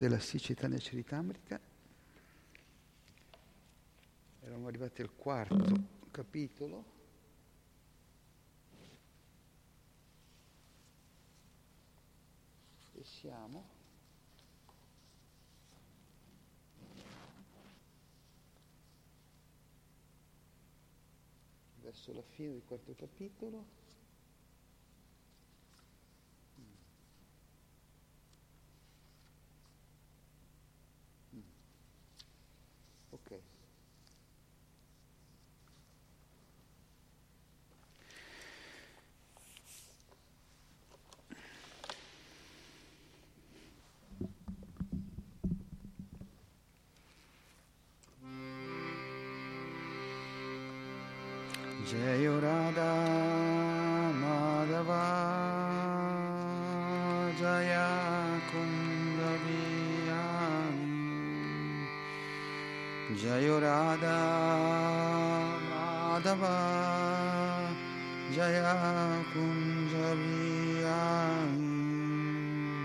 della Sicitania Ceritamrita. Eravamo arrivati al quarto capitolo. E siamo verso la fine del quarto capitolo. Jayo Radha Madhava Jaya Kunjaviyami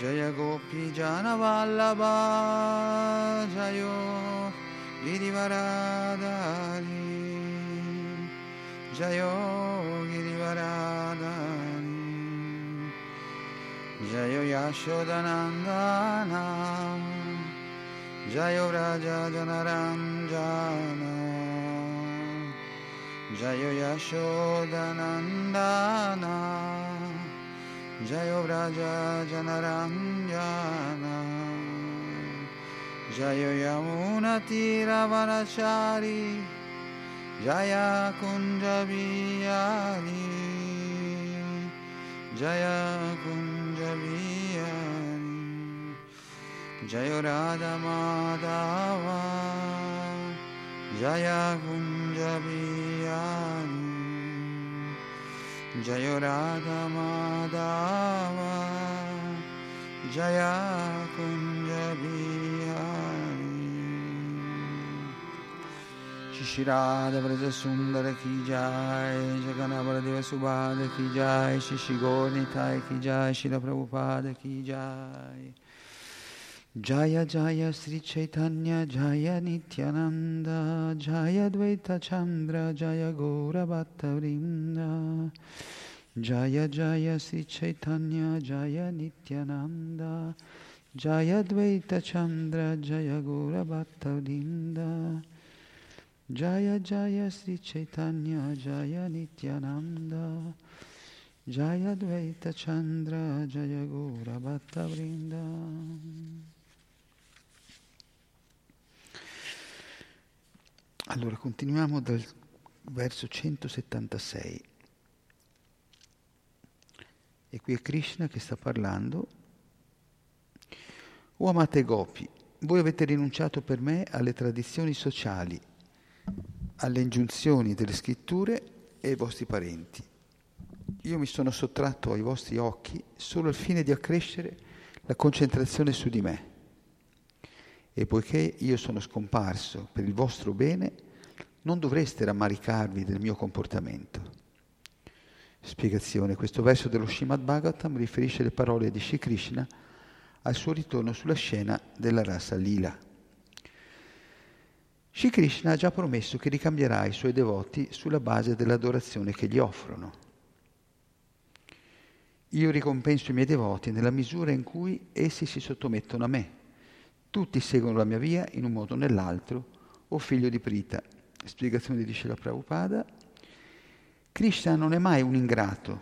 Jaya Gopi Janavallabha Jayo Girivaradari Jayo Girivaradani Jayo Yashodanandana Jayo Raja Janaranjana Jayo Yashodanandana Jayo Raja Janaranjana Jayo Yamunati Ravanachari Jaya Kunjabiyani Jaya Kunjabiyani Jaya Radha Madhava Jaya Kunjabiyani Jaya Radha Madhava Jaya Kunjabiyani Shishirada Vraja Sundara Ki Jai Jaganabara Deva Subhada Ki Jai Shishigoni Tai Ki Jai Shila Prabhupada Ki Jai Jaya Jaya Sri Chaitanya Jaya Nityananda Jaya Dvaita Chandra Jaya Gora Bhatta Vrinda Jaya Jaya Sri Chaitanya Jaya Nityananda Jaya Dvaita Chandra Jaya Gora Bhatta Vrinda Jaya Jaya Sri Chaitanya Jaya Nityananda Jaya Dvaita Chandra Jaya Gora Bhatta Allora continuiamo dal verso 176 e qui è Krishna che sta parlando O amate Gopi, voi avete rinunciato per me alle tradizioni sociali alle ingiunzioni delle scritture e ai vostri parenti. Io mi sono sottratto ai vostri occhi solo al fine di accrescere la concentrazione su di me. E poiché io sono scomparso per il vostro bene, non dovreste rammaricarvi del mio comportamento. Spiegazione. Questo verso dello Srimad Bhagavatam riferisce le parole di Shri Krishna al suo ritorno sulla scena della rasa lila. Shri Krishna ha già promesso che ricambierà i suoi devoti sulla base dell'adorazione che gli offrono. Io ricompenso i miei devoti nella misura in cui essi si sottomettono a me. Tutti seguono la mia via in un modo o nell'altro, o figlio di Prita. Spiegazione di Shila Prabhupada. Krishna non è mai un ingrato,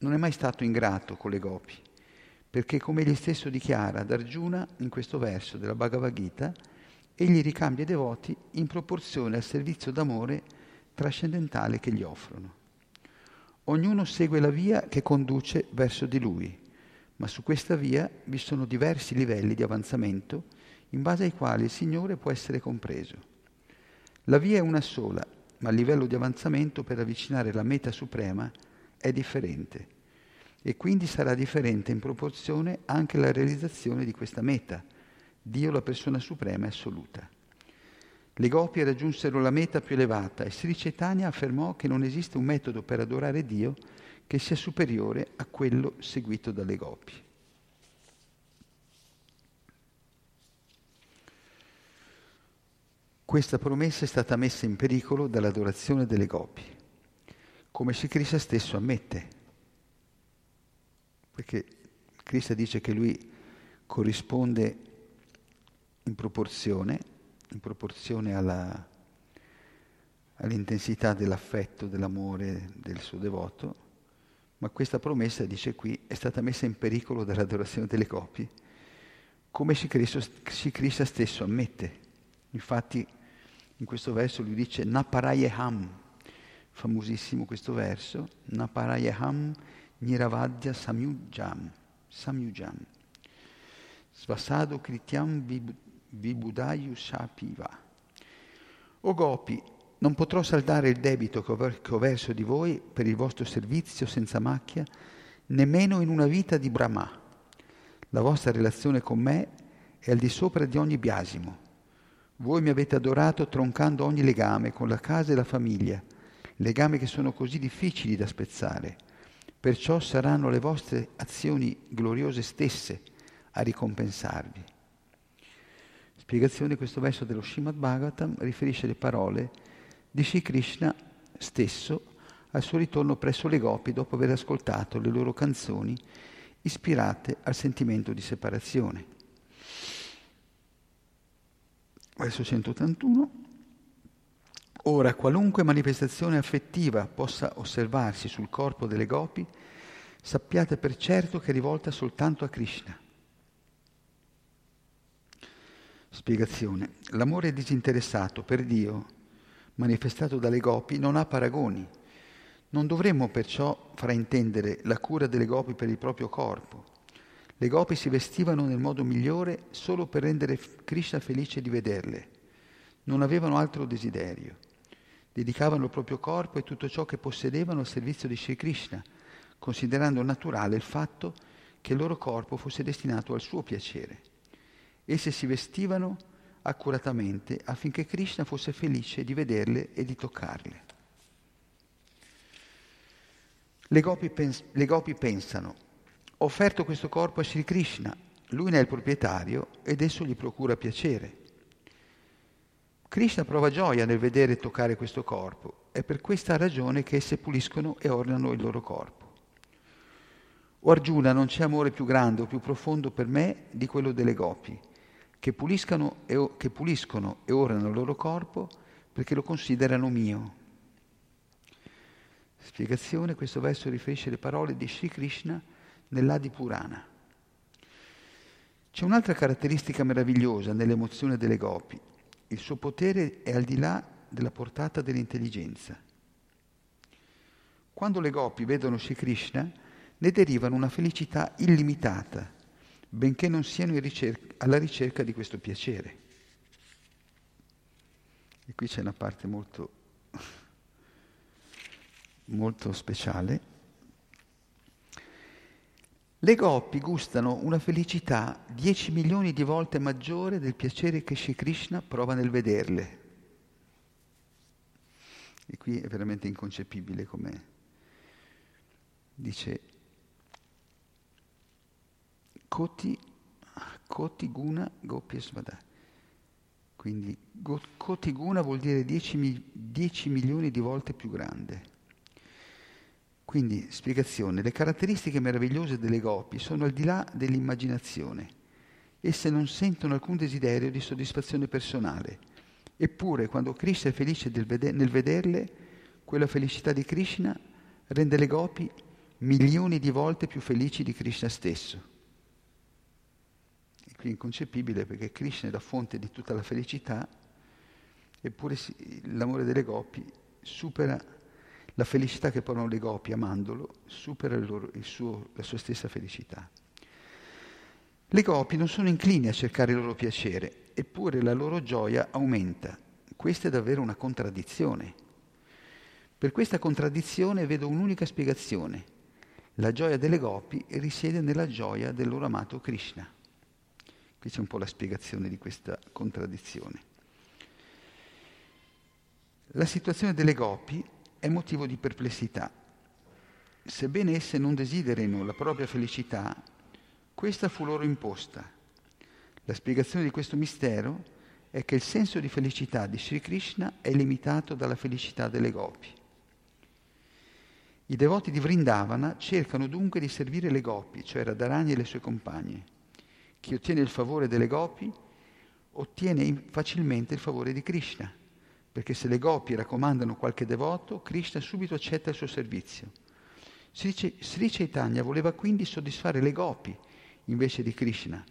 non è mai stato ingrato con le gopi, perché come egli stesso dichiara ad Arjuna in questo verso della Bhagavad Gita, egli ricambia i devoti in proporzione al servizio d'amore trascendentale che gli offrono. Ognuno segue la via che conduce verso di lui, ma su questa via vi sono diversi livelli di avanzamento in base ai quali il Signore può essere compreso. La via è una sola, ma il livello di avanzamento per avvicinare la meta suprema è differente e quindi sarà differente in proporzione anche la realizzazione di questa meta, Dio la persona suprema e assoluta. Le gopi raggiunsero la meta più elevata e Sri Chaitanya affermò che non esiste un metodo per adorare Dio che sia superiore a quello seguito dalle goppie. Questa promessa è stata messa in pericolo dall'adorazione delle goppie, come se Cristo stesso ammette, perché Cristo dice che lui corrisponde in proporzione, in proporzione alla, all'intensità dell'affetto, dell'amore del suo devoto, ma questa promessa, dice qui, è stata messa in pericolo dall'adorazione delle copie, come Sri Krishna stesso ammette. Infatti in questo verso lui dice Naparayeham, famosissimo questo verso, Naparayeham Niravadya Samyujam, Samyujam, Svasado Krityam Vibudayu Shapiva. O Gopi, non potrò saldare il debito che ho verso di voi per il vostro servizio senza macchia, nemmeno in una vita di Brahma. La vostra relazione con me è al di sopra di ogni biasimo. Voi mi avete adorato troncando ogni legame con la casa e la famiglia, legami che sono così difficili da spezzare. Perciò saranno le vostre azioni gloriose stesse a ricompensarvi. Spiegazione, questo verso dello Srimad Bhagavatam riferisce le parole di Sri Krishna stesso al suo ritorno presso le gopi dopo aver ascoltato le loro canzoni ispirate al sentimento di separazione. Verso 181. Ora, qualunque manifestazione affettiva possa osservarsi sul corpo delle gopi, sappiate per certo che è rivolta soltanto a Krishna. Spiegazione. L'amore disinteressato per Dio manifestato dalle gopi non ha paragoni. Non dovremmo perciò fraintendere la cura delle gopi per il proprio corpo. Le gopi si vestivano nel modo migliore solo per rendere Krishna felice di vederle. Non avevano altro desiderio. Dedicavano il proprio corpo e tutto ciò che possedevano al servizio di Sri Krishna, considerando naturale il fatto che il loro corpo fosse destinato al suo piacere. Esse si vestivano accuratamente affinché Krishna fosse felice di vederle e di toccarle. Le gopi, pens- le gopi pensano, ho offerto questo corpo a Sri Krishna, lui ne è il proprietario ed esso gli procura piacere. Krishna prova gioia nel vedere e toccare questo corpo, è per questa ragione che esse puliscono e ornano il loro corpo. O Arjuna, non c'è amore più grande o più profondo per me di quello delle gopi che puliscono e, che puliscono e orano il loro corpo perché lo considerano mio. Spiegazione, questo verso riferisce le parole di Sri Krishna nell'Adi Purana. C'è un'altra caratteristica meravigliosa nell'emozione delle gopi. Il suo potere è al di là della portata dell'intelligenza. Quando le gopi vedono Sri Krishna, ne derivano una felicità illimitata benché non siano ricerca, alla ricerca di questo piacere. E qui c'è una parte molto, molto speciale. Le gopi gustano una felicità 10 milioni di volte maggiore del piacere che Sri Krishna prova nel vederle. E qui è veramente inconcepibile come dice Koti, koti Guna Gopyasvada. Quindi Koti Guna vuol dire 10, 10 milioni di volte più grande. Quindi, spiegazione, le caratteristiche meravigliose delle gopi sono al di là dell'immaginazione. Esse non sentono alcun desiderio di soddisfazione personale. Eppure, quando Krishna è felice nel vederle, quella felicità di Krishna rende le gopi milioni di volte più felici di Krishna stesso più inconcepibile perché Krishna è la fonte di tutta la felicità, eppure l'amore delle gopi supera la felicità che provano le gopi amandolo, supera il loro, il suo, la sua stessa felicità. Le gopi non sono inclini a cercare il loro piacere, eppure la loro gioia aumenta. Questa è davvero una contraddizione. Per questa contraddizione vedo un'unica spiegazione. La gioia delle gopi risiede nella gioia del loro amato Krishna. Qui c'è un po' la spiegazione di questa contraddizione. La situazione delle gopi è motivo di perplessità. Sebbene esse non desiderino la propria felicità, questa fu loro imposta. La spiegazione di questo mistero è che il senso di felicità di Sri Krishna è limitato dalla felicità delle gopi. I devoti di Vrindavana cercano dunque di servire le gopi, cioè Radharani e le sue compagne. Chi ottiene il favore delle gopi ottiene facilmente il favore di Krishna, perché se le gopi raccomandano qualche devoto, Krishna subito accetta il suo servizio. Sri Chaitanya voleva quindi soddisfare le gopi invece di Krishna,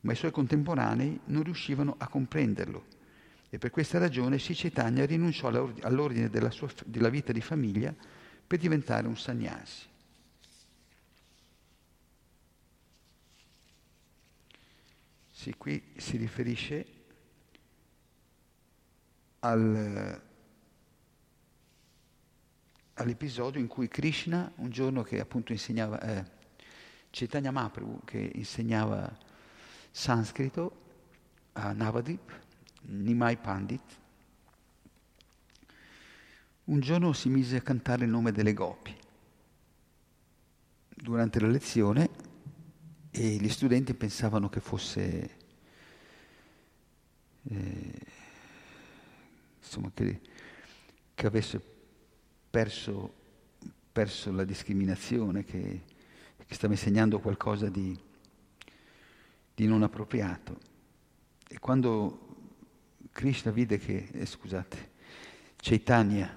ma i suoi contemporanei non riuscivano a comprenderlo e per questa ragione Sri Chaitanya rinunciò all'ordine della, sua, della vita di famiglia per diventare un sannyasi. Sì, qui si riferisce al, all'episodio in cui Krishna, un giorno che appunto insegnava, eh, Chaitanya Mahaprabhu, che insegnava sanscrito a Navadip, Nimai Pandit, un giorno si mise a cantare il nome delle gopi. Durante la lezione e gli studenti pensavano che fosse eh, insomma che, che avesse perso, perso, la discriminazione, che, che, stava insegnando qualcosa di, di non appropriato. E quando Krishna vide che, eh, scusate, Chaitanya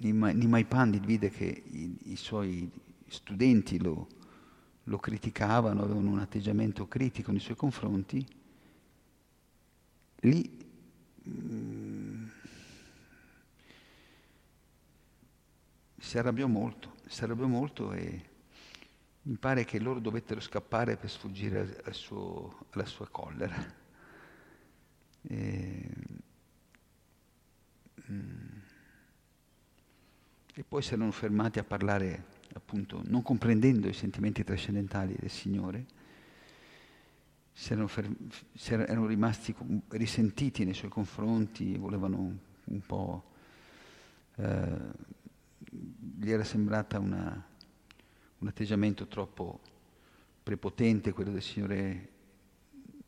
Nimai Pandit vide che i, i suoi studenti lo, lo, criticavano, avevano un atteggiamento critico nei suoi confronti, lì mm, si arrabbiò molto, si arrabbiò molto e mi pare che loro dovettero scappare per sfuggire al suo, alla sua collera. E, mm, e poi si erano fermati a parlare, appunto, non comprendendo i sentimenti trascendentali del Signore, si erano, fer- si erano rimasti risentiti nei suoi confronti, volevano un, po'... Eh, gli era sembrata una, un atteggiamento troppo prepotente quello del Signore,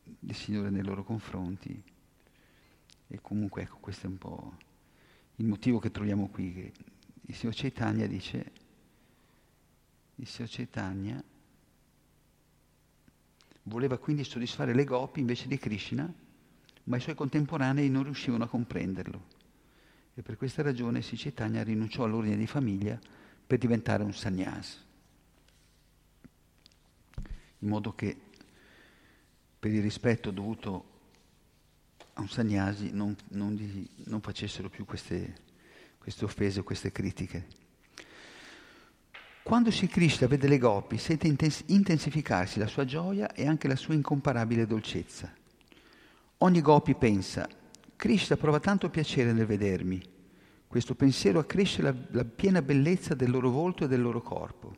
del Signore nei loro confronti. E comunque ecco, questo è un po' il motivo che troviamo qui, che il Signor Chaitanya dice, il Signor Chaitanya voleva quindi soddisfare le gopi invece di Krishna, ma i suoi contemporanei non riuscivano a comprenderlo. E per questa ragione Sri Chaitanya rinunciò all'ordine di famiglia per diventare un sannyas. In modo che per il rispetto dovuto a un sannyasi non, non, non facessero più queste queste offese o queste critiche. Quando Sri Krishna vede le gopi, sente intensificarsi la sua gioia e anche la sua incomparabile dolcezza. Ogni gopi pensa, Krishna prova tanto piacere nel vedermi. Questo pensiero accresce la, la piena bellezza del loro volto e del loro corpo.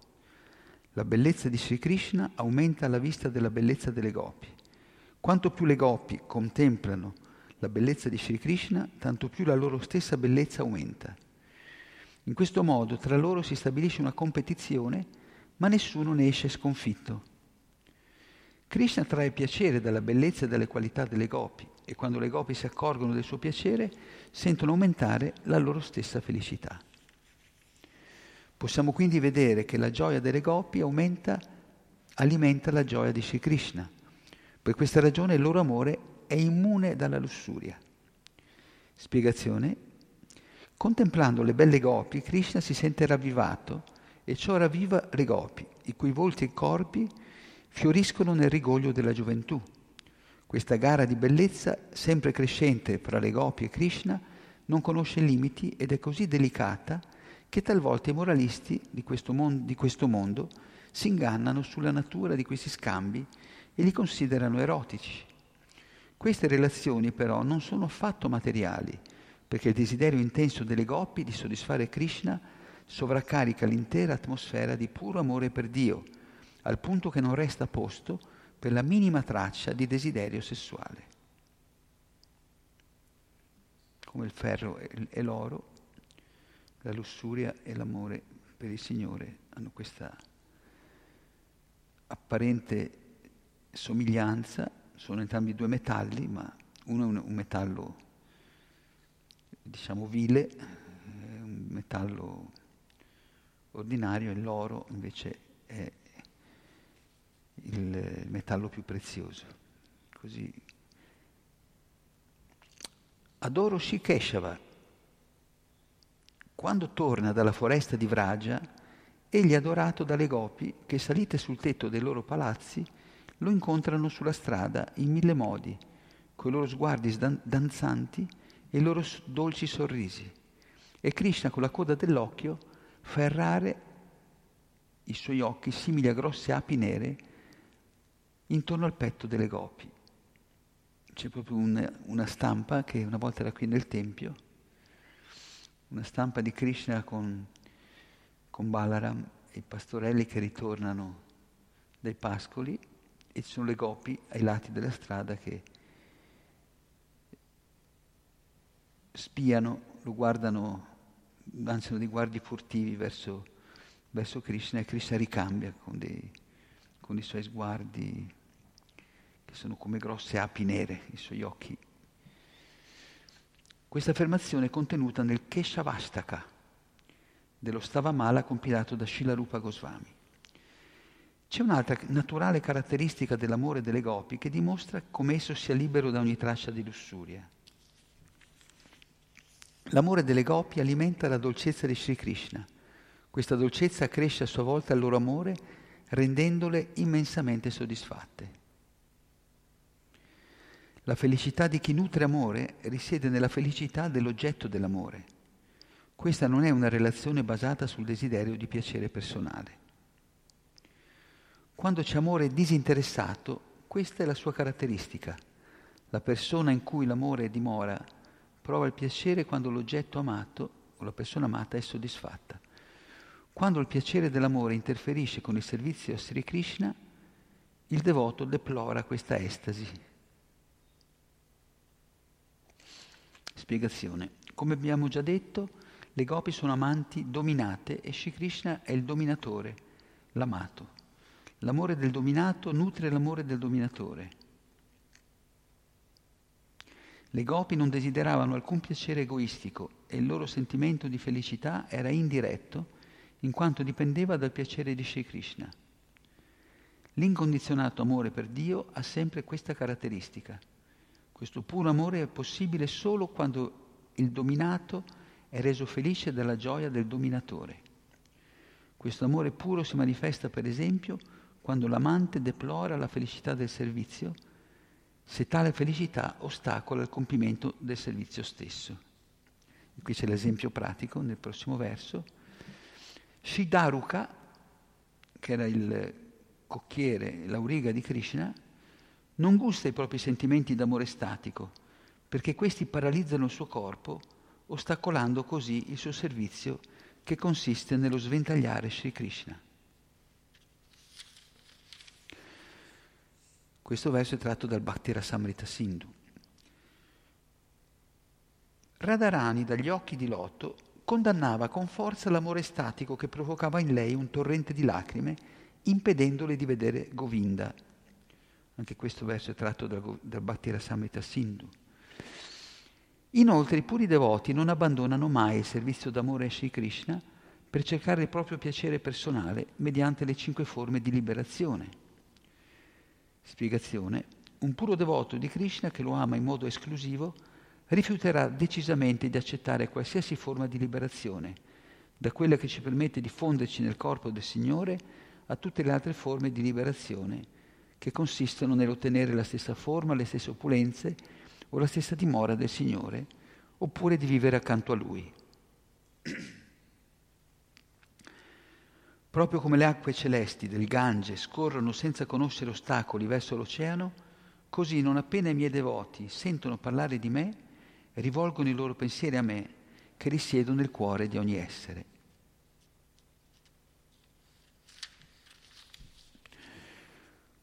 La bellezza di Sri Krishna aumenta alla vista della bellezza delle gopi. Quanto più le gopi contemplano la bellezza di Sri Krishna, tanto più la loro stessa bellezza aumenta. In questo modo tra loro si stabilisce una competizione, ma nessuno ne esce sconfitto. Krishna trae piacere dalla bellezza e dalle qualità delle gopi e quando le gopi si accorgono del suo piacere sentono aumentare la loro stessa felicità. Possiamo quindi vedere che la gioia delle gopi aumenta, alimenta la gioia di Sri Krishna. Per questa ragione il loro amore è immune dalla lussuria. Spiegazione. Contemplando le belle gopi, Krishna si sente ravvivato e ciò ravviva le gopi, i cui volti e corpi fioriscono nel rigoglio della gioventù. Questa gara di bellezza, sempre crescente fra le gopi e Krishna, non conosce limiti ed è così delicata che talvolta i moralisti di questo, mon- di questo mondo si ingannano sulla natura di questi scambi e li considerano erotici. Queste relazioni però non sono affatto materiali, perché il desiderio intenso delle gopi di soddisfare Krishna sovraccarica l'intera atmosfera di puro amore per Dio, al punto che non resta posto per la minima traccia di desiderio sessuale. Come il ferro e l'oro, la lussuria e l'amore per il Signore hanno questa apparente somiglianza sono entrambi due metalli, ma uno è un, metallo, diciamo, vile, un metallo ordinario e l'oro invece è il metallo più prezioso. Così. Adoro Shikeshava. Quando torna dalla foresta di Vraja, egli è adorato dalle gopi che salite sul tetto dei loro palazzi lo incontrano sulla strada in mille modi, con i loro sguardi danzanti e i loro dolci sorrisi. E Krishna con la coda dell'occhio fa errare i suoi occhi simili a grosse api nere intorno al petto delle gopi. C'è proprio un, una stampa che una volta era qui nel Tempio, una stampa di Krishna con, con Balaram e i pastorelli che ritornano dai pascoli e ci sono le gopi ai lati della strada che spiano, lo guardano, lanciano dei guardi furtivi verso, verso Krishna e Krishna ricambia con, dei, con i suoi sguardi che sono come grosse api nere, i suoi occhi. Questa affermazione è contenuta nel Keshavastaka dello Stavamala compilato da Shilarupa Goswami. C'è un'altra naturale caratteristica dell'amore delle gopi che dimostra come esso sia libero da ogni traccia di lussuria. L'amore delle gopi alimenta la dolcezza di Sri Krishna. Questa dolcezza cresce a sua volta il loro amore, rendendole immensamente soddisfatte. La felicità di chi nutre amore risiede nella felicità dell'oggetto dell'amore. Questa non è una relazione basata sul desiderio di piacere personale. Quando c'è amore disinteressato, questa è la sua caratteristica. La persona in cui l'amore dimora prova il piacere quando l'oggetto amato o la persona amata è soddisfatta. Quando il piacere dell'amore interferisce con il servizio a Sri Krishna, il devoto deplora questa estasi. Spiegazione. Come abbiamo già detto, le gopi sono amanti dominate e Sri Krishna è il dominatore, l'amato. L'amore del dominato nutre l'amore del dominatore. Le gopi non desideravano alcun piacere egoistico e il loro sentimento di felicità era indiretto in quanto dipendeva dal piacere di Sri Krishna. L'incondizionato amore per Dio ha sempre questa caratteristica. Questo puro amore è possibile solo quando il dominato è reso felice dalla gioia del dominatore. Questo amore puro si manifesta, per esempio, quando l'amante deplora la felicità del servizio, se tale felicità ostacola il compimento del servizio stesso. E qui c'è l'esempio pratico nel prossimo verso. Siddharuka, che era il cocchiere, l'auriga di Krishna, non gusta i propri sentimenti d'amore statico, perché questi paralizzano il suo corpo, ostacolando così il suo servizio che consiste nello sventagliare Sri Krishna. Questo verso è tratto dal Bhakti Rasamrita Sindhu. Radharani, dagli occhi di Lotto, condannava con forza l'amore statico che provocava in lei un torrente di lacrime, impedendole di vedere Govinda. Anche questo verso è tratto dal, dal Bhakti Rasamrita Sindhu. Inoltre i puri devoti non abbandonano mai il servizio d'amore a Sri Krishna per cercare il proprio piacere personale mediante le cinque forme di liberazione Spiegazione. Un puro devoto di Krishna che lo ama in modo esclusivo rifiuterà decisamente di accettare qualsiasi forma di liberazione, da quella che ci permette di fonderci nel corpo del Signore a tutte le altre forme di liberazione che consistono nell'ottenere la stessa forma, le stesse opulenze o la stessa dimora del Signore, oppure di vivere accanto a Lui. Proprio come le acque celesti del Gange scorrono senza conoscere ostacoli verso l'oceano, così non appena i miei devoti sentono parlare di me, rivolgono i loro pensieri a me, che risiedo nel cuore di ogni essere.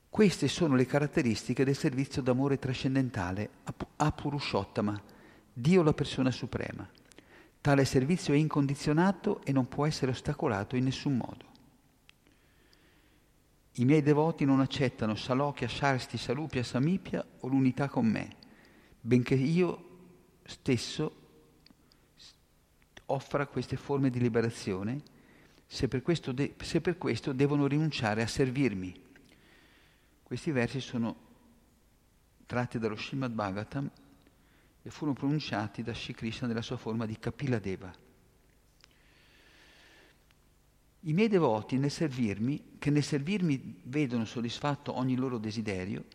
Queste sono le caratteristiche del servizio d'amore trascendentale a Purushottama, Dio la persona suprema. Tale servizio è incondizionato e non può essere ostacolato in nessun modo. I miei devoti non accettano Salokya, Sharsti, Salupia, Samipia o l'unità con me, benché io stesso offra queste forme di liberazione, se per questo, de- se per questo devono rinunciare a servirmi. Questi versi sono tratti dallo Srimad Bhagavatam e furono pronunciati da Sri Krishna nella sua forma di Kapila Deva. I miei devoti nel servirmi, che nel servirmi vedono soddisfatto ogni loro desiderio,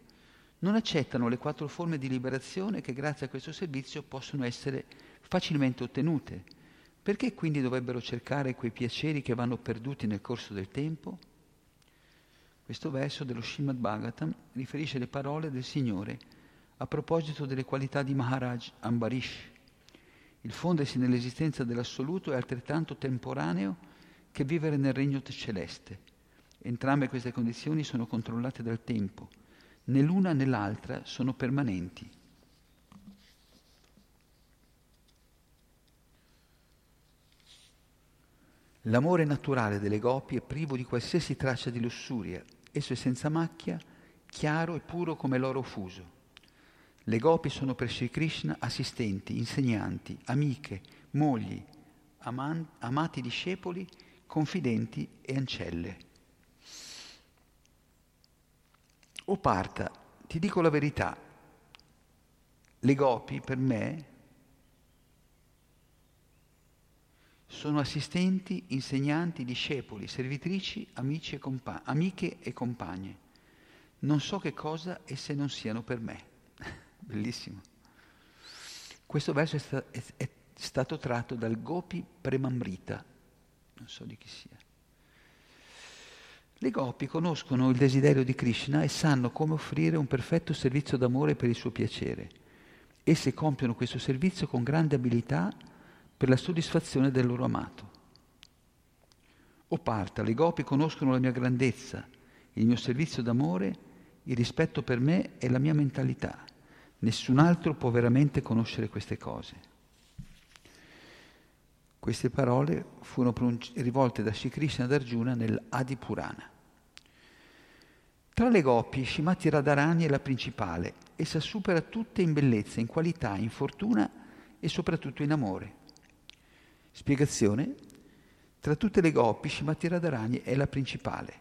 non accettano le quattro forme di liberazione che grazie a questo servizio possono essere facilmente ottenute. Perché quindi dovrebbero cercare quei piaceri che vanno perduti nel corso del tempo? Questo verso dello Srimad Bhagavatam riferisce le parole del Signore a proposito delle qualità di Maharaj Ambarish. Il fondersi nell'esistenza dell'assoluto è altrettanto temporaneo che vivere nel regno celeste. Entrambe queste condizioni sono controllate dal tempo, né l'una né l'altra sono permanenti. L'amore naturale delle gopi è privo di qualsiasi traccia di lussuria, esso è senza macchia, chiaro e puro come l'oro fuso. Le gopi sono per Sri Krishna assistenti, insegnanti, amiche, mogli, aman- amati discepoli, confidenti e ancelle. O parta, ti dico la verità, le gopi per me sono assistenti, insegnanti, discepoli, servitrici, amici e compa- amiche e compagne. Non so che cosa esse non siano per me. Bellissimo. Questo verso è, sta- è, è stato tratto dal Gopi Premamrita, non so di chi sia. Le gopi conoscono il desiderio di Krishna e sanno come offrire un perfetto servizio d'amore per il suo piacere. Esse compiono questo servizio con grande abilità per la soddisfazione del loro amato. O parta, le gopi conoscono la mia grandezza, il mio servizio d'amore, il rispetto per me e la mia mentalità. Nessun altro può veramente conoscere queste cose. Queste parole furono rivolte da Sri Krishna ad Arjuna nell'Adi Purana. Tra le gopi, Shimati Radharani è la principale. Essa supera tutte in bellezza, in qualità, in fortuna e soprattutto in amore. Spiegazione. Tra tutte le gopi, Shimati Radharani è la principale.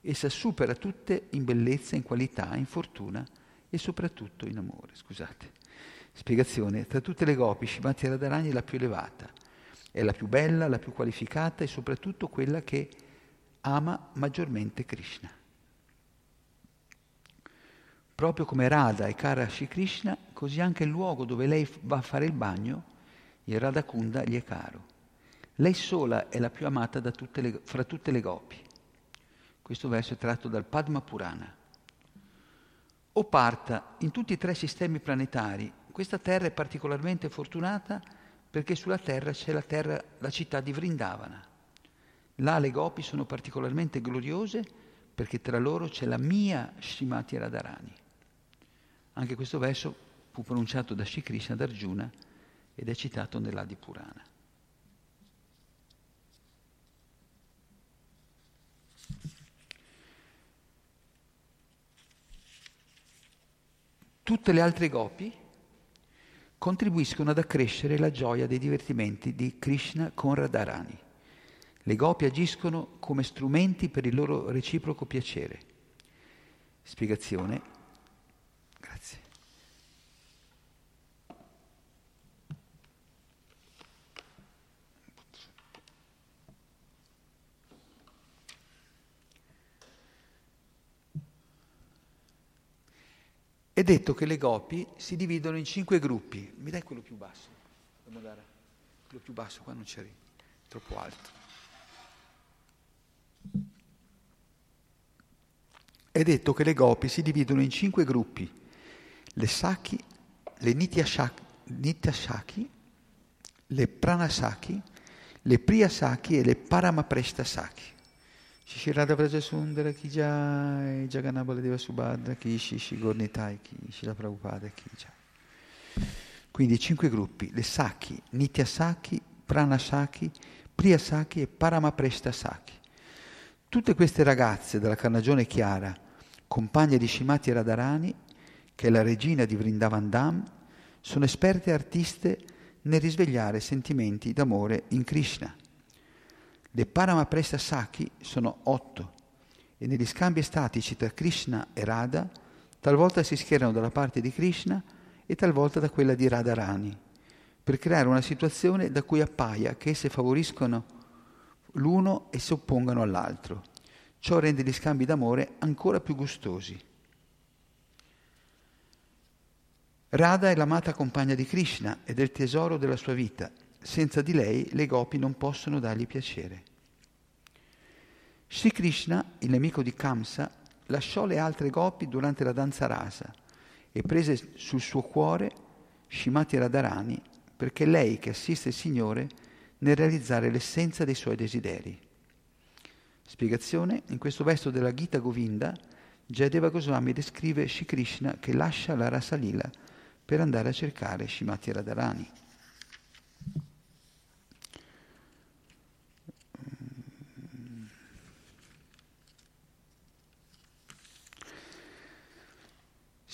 Essa supera tutte in bellezza, in qualità, in fortuna e soprattutto in amore. Scusate. Spiegazione. Tra tutte le gopi, Shimati Radharani è la più elevata. È la più bella, la più qualificata e soprattutto quella che ama maggiormente Krishna. Proprio come Radha è cara a Shri Krishna, così anche il luogo dove lei va a fare il bagno il Radhakunda gli è caro. Lei sola è la più amata tutte le, fra tutte le gopi. Questo verso è tratto dal Padma Purana. O parta, in tutti e tre sistemi planetari, questa terra è particolarmente fortunata perché sulla terra c'è la, terra, la città di Vrindavana. Là le gopi sono particolarmente gloriose perché tra loro c'è la mia Shrimati Radharani. Anche questo verso fu pronunciato da Shri Krishna ad Arjuna ed è citato nell'Adi Purana. Tutte le altre gopi contribuiscono ad accrescere la gioia dei divertimenti di Krishna con Radharani. Le gopi agiscono come strumenti per il loro reciproco piacere. Spiegazione. Grazie. È detto che le gopi si dividono in cinque gruppi. Mi dai quello più basso? Dare... Quello più basso, qua non c'è, troppo alto. È detto che le gopi si dividono in cinque gruppi. Le Saki, le Nityashaki, le Pranasaki, le Priyasaki e le Paramaprestasaki. Shishirada Vraja Sundara Ki Jai, Jaganabala Deva Subhadra Ki Shishi Gornitai Ki, Shila Prabhupada Ki. Quindi cinque gruppi, le Saki, Nityasaki, Pranasaki, Priyasaki e Paramaprestasaki. Tutte queste ragazze della carnagione chiara, compagne di Shimati Radharani, che è la regina di Vrindavan Dham, sono esperte artiste nel risvegliare sentimenti d'amore in Krishna. Le Paramapresta Saki sono otto e negli scambi estatici tra Krishna e Radha talvolta si schierano dalla parte di Krishna e talvolta da quella di Radharani, per creare una situazione da cui appaia che esse favoriscono l'uno e si oppongano all'altro. Ciò rende gli scambi d'amore ancora più gustosi. Radha è l'amata compagna di Krishna ed è il tesoro della sua vita. Senza di lei le gopi non possono dargli piacere. Sri Krishna, il nemico di Kamsa, lasciò le altre gopi durante la danza rasa e prese sul suo cuore Shimati Radharani perché è lei che assiste il Signore nel realizzare l'essenza dei suoi desideri. Spiegazione, in questo verso della Gita Govinda, Jayadeva Goswami descrive Shri Krishna che lascia la Rasalila per andare a cercare Shimati Radharani.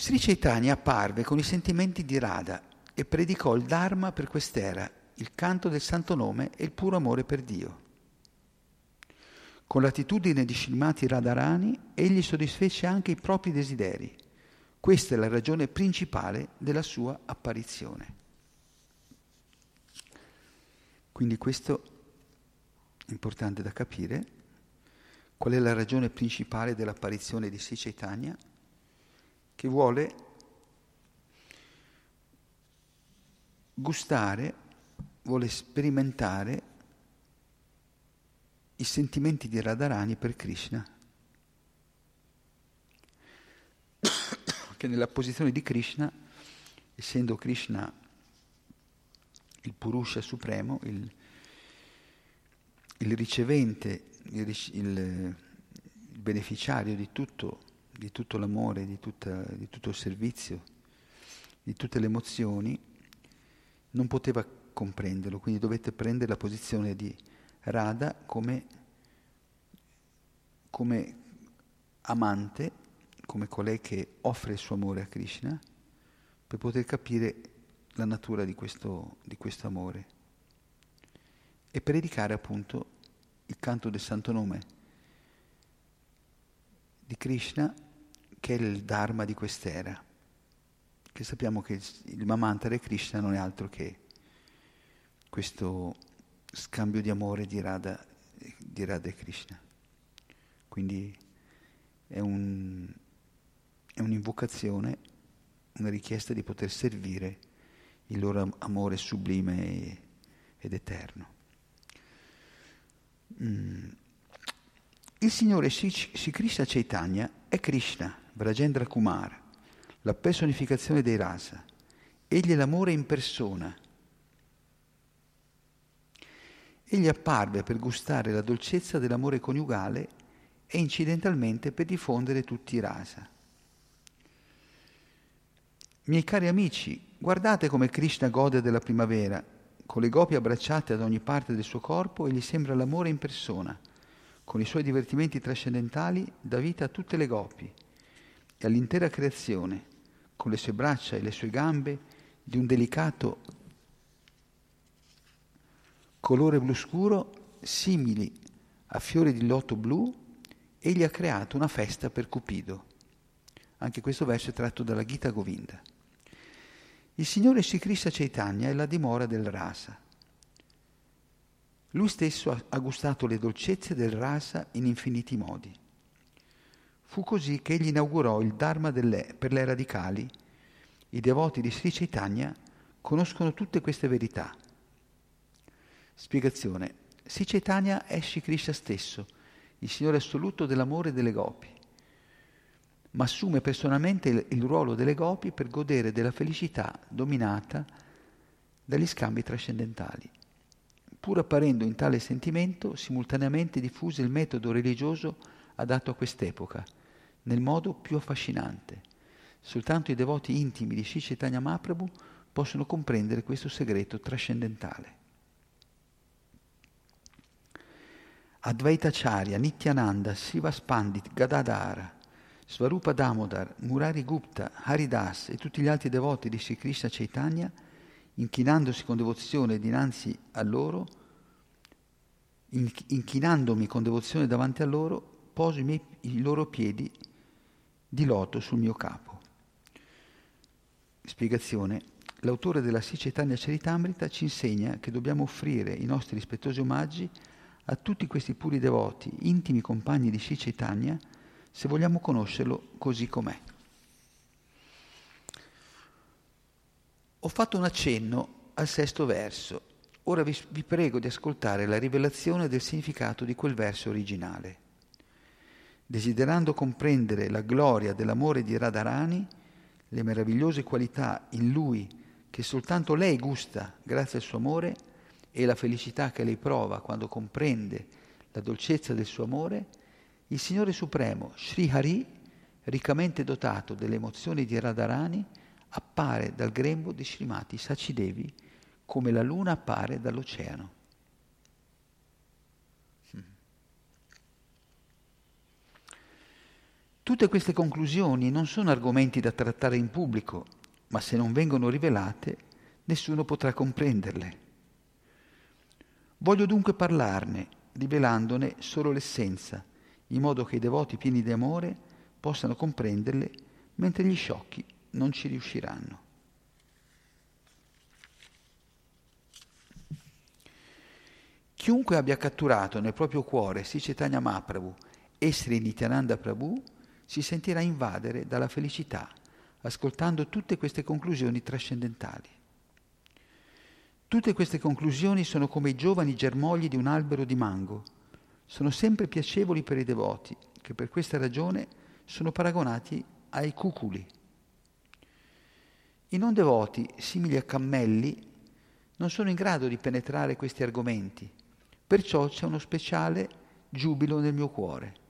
Sri Chaitanya apparve con i sentimenti di Radha e predicò il Dharma per quest'era il canto del santo nome e il puro amore per Dio. Con l'attitudine di Srimati Radharani, egli soddisfece anche i propri desideri. Questa è la ragione principale della sua apparizione. Quindi questo è importante da capire. Qual è la ragione principale dell'apparizione di Sri Chaitanya? Che vuole gustare vuole sperimentare i sentimenti di Radharani per Krishna, che nella posizione di Krishna, essendo Krishna il Purusha supremo, il, il ricevente, il, il, il, beneficiario di tutto, di tutto l'amore, di, tutta, di tutto il servizio, di tutte le emozioni, non poteva comprenderlo, quindi dovete prendere la posizione di Radha come, come amante, come colei che offre il suo amore a Krishna, per poter capire la natura di questo, di questo amore e predicare appunto il canto del santo nome di Krishna che è il Dharma di quest'era, che sappiamo che il Mamantara Krishna non è altro che questo scambio di amore di Radha, di Radha e Krishna. Quindi è, un, è un'invocazione, una richiesta di poter servire il loro amore sublime ed eterno. Mm. Il Signore Sri Krishna Chaitanya è Krishna, Vrajendra Kumar, la personificazione dei rasa. Egli è l'amore in persona egli apparve per gustare la dolcezza dell'amore coniugale e incidentalmente per diffondere tutti i rasa. Miei cari amici, guardate come Krishna gode della primavera, con le gopi abbracciate ad ogni parte del suo corpo e gli sembra l'amore in persona. Con i suoi divertimenti trascendentali dà vita a tutte le gopi e all'intera creazione, con le sue braccia e le sue gambe di un delicato colore blu scuro, simili a fiori di loto blu, egli ha creato una festa per Cupido. Anche questo verso è tratto dalla Gita Govinda. Il Signore Sri Krishna Chaitanya è la dimora del rasa. Lui stesso ha gustato le dolcezze del rasa in infiniti modi. Fu così che egli inaugurò il Dharma delle, per le radicali. I devoti di Sri Chaitanya conoscono tutte queste verità Spiegazione. Sri Chaitanya è Shri Krishna stesso, il Signore assoluto dell'amore delle gopi, ma assume personalmente il, il ruolo delle gopi per godere della felicità dominata dagli scambi trascendentali. Pur apparendo in tale sentimento, simultaneamente diffuse il metodo religioso adatto a quest'epoca, nel modo più affascinante. Soltanto i devoti intimi di Sri Chaitanya Mahaprabhu possono comprendere questo segreto trascendentale. Advaita Charya, Nityananda, Sivas Pandit, Gadadhara, Svarupa Damodar, Murari Gupta, Haridas e tutti gli altri devoti di Sri Krishna Chaitanya, inchinandosi con devozione dinanzi a loro, inchinandomi con devozione davanti a loro, poso i, miei, i loro piedi di loto sul mio capo. Spiegazione. L'autore della Sicetania Charitamrita ci insegna che dobbiamo offrire i nostri rispettosi omaggi a tutti questi puri devoti, intimi compagni di Sicetania, se vogliamo conoscerlo così com'è. Ho fatto un accenno al sesto verso. Ora vi, vi, prego di ascoltare la rivelazione del significato di quel verso originale. Desiderando comprendere la gloria dell'amore di Radharani, le meravigliose qualità in lui che soltanto lei gusta grazie al suo amore e la felicità che lei prova quando comprende la dolcezza del suo amore, il Signore Supremo, Sri Hari, riccamente dotato delle emozioni di Radharani, appare dal grembo di Srimati Sacidevi come la luna appare dall'oceano. Tutte queste conclusioni non sono argomenti da trattare in pubblico, ma se non vengono rivelate, nessuno potrà comprenderle. Voglio dunque parlarne, rivelandone solo l'essenza, in modo che i devoti pieni di amore possano comprenderle, mentre gli sciocchi non ci riusciranno. Chiunque abbia catturato nel proprio cuore Sri Chaitanya Mahaprabhu e Sri Nityananda Prabhu si sentirà invadere dalla felicità ascoltando tutte queste conclusioni trascendentali. Tutte queste conclusioni sono come i giovani germogli di un albero di mango, sono sempre piacevoli per i devoti, che per questa ragione sono paragonati ai cuculi. I non devoti, simili a cammelli, non sono in grado di penetrare questi argomenti, perciò c'è uno speciale giubilo nel mio cuore.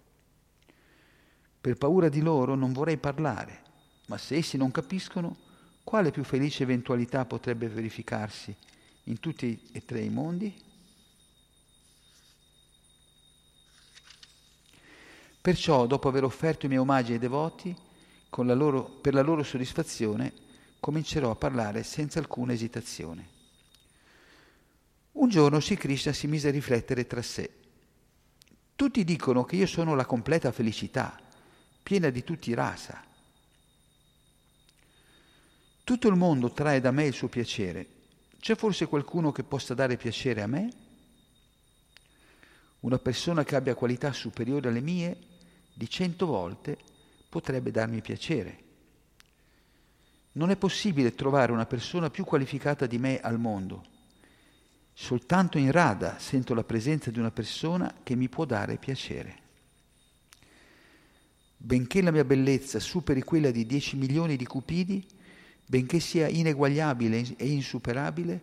Per paura di loro non vorrei parlare, ma se essi non capiscono, quale più felice eventualità potrebbe verificarsi in tutti e tre i mondi? Perciò, dopo aver offerto i miei omaggi ai devoti, la loro, per la loro soddisfazione, comincerò a parlare senza alcuna esitazione. Un giorno Sri Krishna si mise a riflettere tra sé. Tutti dicono che io sono la completa felicità, piena di tutti rasa. Tutto il mondo trae da me il suo piacere. C'è forse qualcuno che possa dare piacere a me? Una persona che abbia qualità superiori alle mie, di cento volte, potrebbe darmi piacere. Non è possibile trovare una persona più qualificata di me al mondo. Soltanto in rada sento la presenza di una persona che mi può dare piacere benché la mia bellezza superi quella di 10 milioni di cupidi, benché sia ineguagliabile e insuperabile,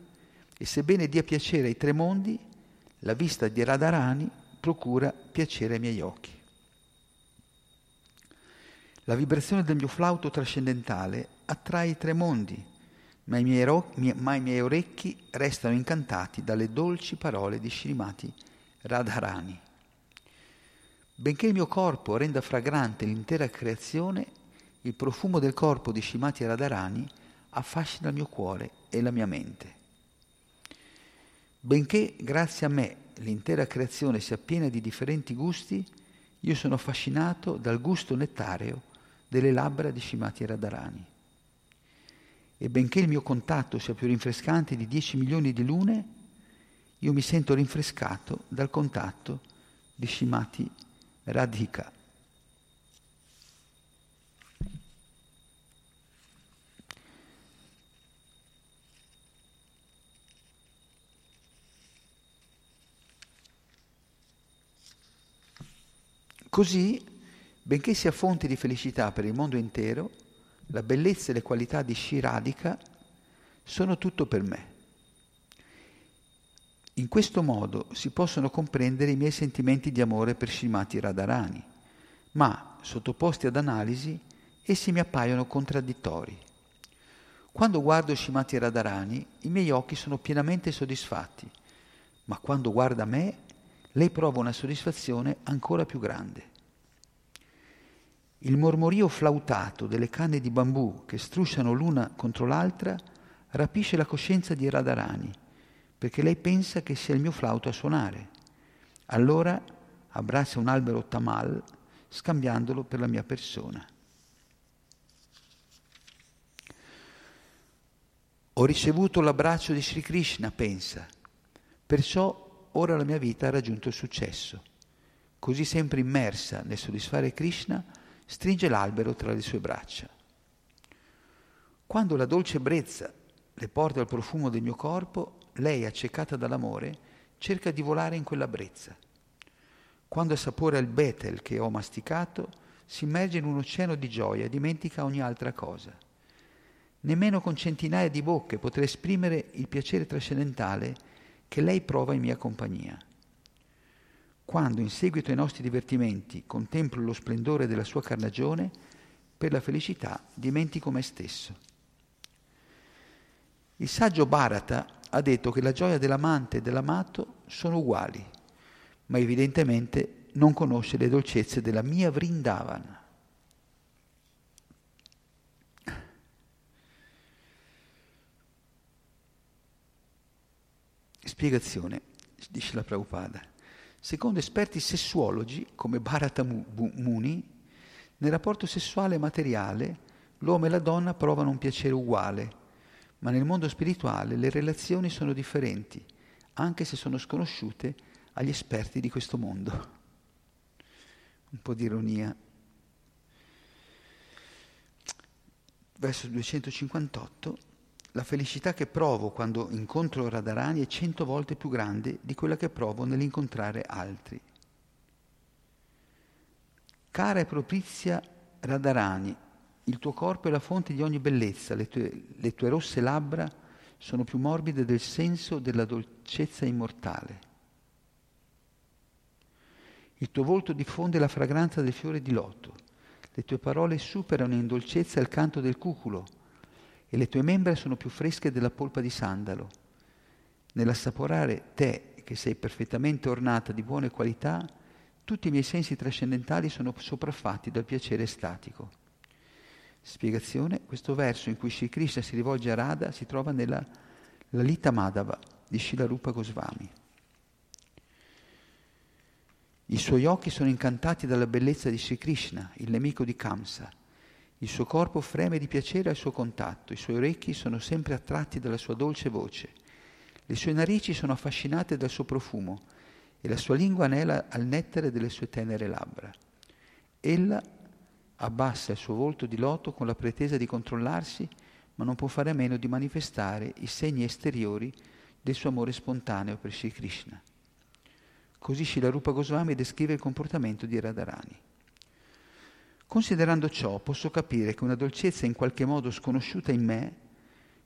e sebbene dia piacere ai tre mondi, la vista di Radharani procura piacere ai miei occhi. La vibrazione del mio flauto trascendentale attrae i tre mondi, ma i miei, ro- ma i miei orecchi restano incantati dalle dolci parole di Srimati Radharani. Benché il mio corpo renda fragrante l'intera creazione, il profumo del corpo di Shimati Radharani affascina il mio cuore e la mia mente. Benché grazie a me l'intera creazione sia piena di differenti gusti, io sono affascinato dal gusto nettareo delle labbra di Shimati Radharani. E benché il mio contatto sia più rinfrescante di 10 milioni di lune, io mi sento rinfrescato dal contatto di Shimati Radharani. Radhika. Così, benché sia fonte di felicità per il mondo intero, la bellezza e le qualità di Shiradika sono tutto per me. In questo modo si possono comprendere i miei sentimenti di amore per Srimati Radharani, ma sottoposti ad analisi essi mi appaiono contraddittori. Quando guardo Srimati Radharani i miei occhi sono pienamente soddisfatti, ma quando guarda me lei prova una soddisfazione ancora più grande. Il mormorio flautato delle canne di bambù che strusciano l'una contro l'altra rapisce la coscienza di Radharani, perché lei pensa che sia il mio flauto a suonare. Allora abbraccia un albero tamal scambiandolo per la mia persona. Ho ricevuto l'abbraccio di Sri Krishna, pensa, perciò ora la mia vita ha raggiunto il successo. Così sempre immersa nel soddisfare Krishna, stringe l'albero tra le sue braccia. Quando la dolce brezza le porta al profumo del mio corpo, lei, accecata dall'amore, cerca di volare in quella brezza. Quando assapora il betel che ho masticato, si immerge in un oceano di gioia e dimentica ogni altra cosa. Nemmeno con centinaia di bocche potrei esprimere il piacere trascendentale che lei prova in mia compagnia. Quando, in seguito ai nostri divertimenti, contemplo lo splendore della sua carnagione, per la felicità dimentico me stesso. Il saggio Bharata ha detto che la gioia dell'amante e dell'amato sono uguali ma evidentemente non conosce le dolcezze della mia Vrindavan. Spiegazione, dice la Prabhupada. Secondo esperti sessuologi come Bharata Muni, nel rapporto sessuale materiale l'uomo e la donna provano un piacere uguale, ma nel mondo spirituale le relazioni sono differenti, anche se sono sconosciute agli esperti di questo mondo. Un po' di ironia. Verso 258, la felicità che provo quando incontro Radharani è cento volte più grande di quella che provo nell'incontrare altri. Cara e propizia Radharani, il tuo corpo è la fonte di ogni bellezza, le tue, le tue rosse labbra sono più morbide del senso della dolcezza immortale. Il tuo volto diffonde la fragranza del fiore di loto. Le tue parole superano in dolcezza il canto del cuculo e le tue membra sono più fresche della polpa di sandalo. Nell'assaporare te, che sei perfettamente ornata di buone qualità, tutti i miei sensi trascendentali sono sopraffatti dal piacere estatico. Spiegazione, questo verso in cui Sri Krishna si rivolge a Radha si trova nella Lalita Madhava di Shilarupa Goswami. I suoi occhi sono incantati dalla bellezza di Sri Krishna, il nemico di Kamsa. Il suo corpo freme di piacere al suo contatto, i suoi orecchi sono sempre attratti dalla sua dolce voce. Le sue narici sono affascinate dal suo profumo e la sua lingua anela al nettare delle sue tenere labbra. Ella abbassa il suo volto di loto con la pretesa di controllarsi, ma non può fare a meno di manifestare i segni esteriori del suo amore spontaneo per Sri Krishna. Così Shilarupa Goswami descrive il comportamento di Radharani. Considerando ciò, posso capire che una dolcezza in qualche modo sconosciuta in me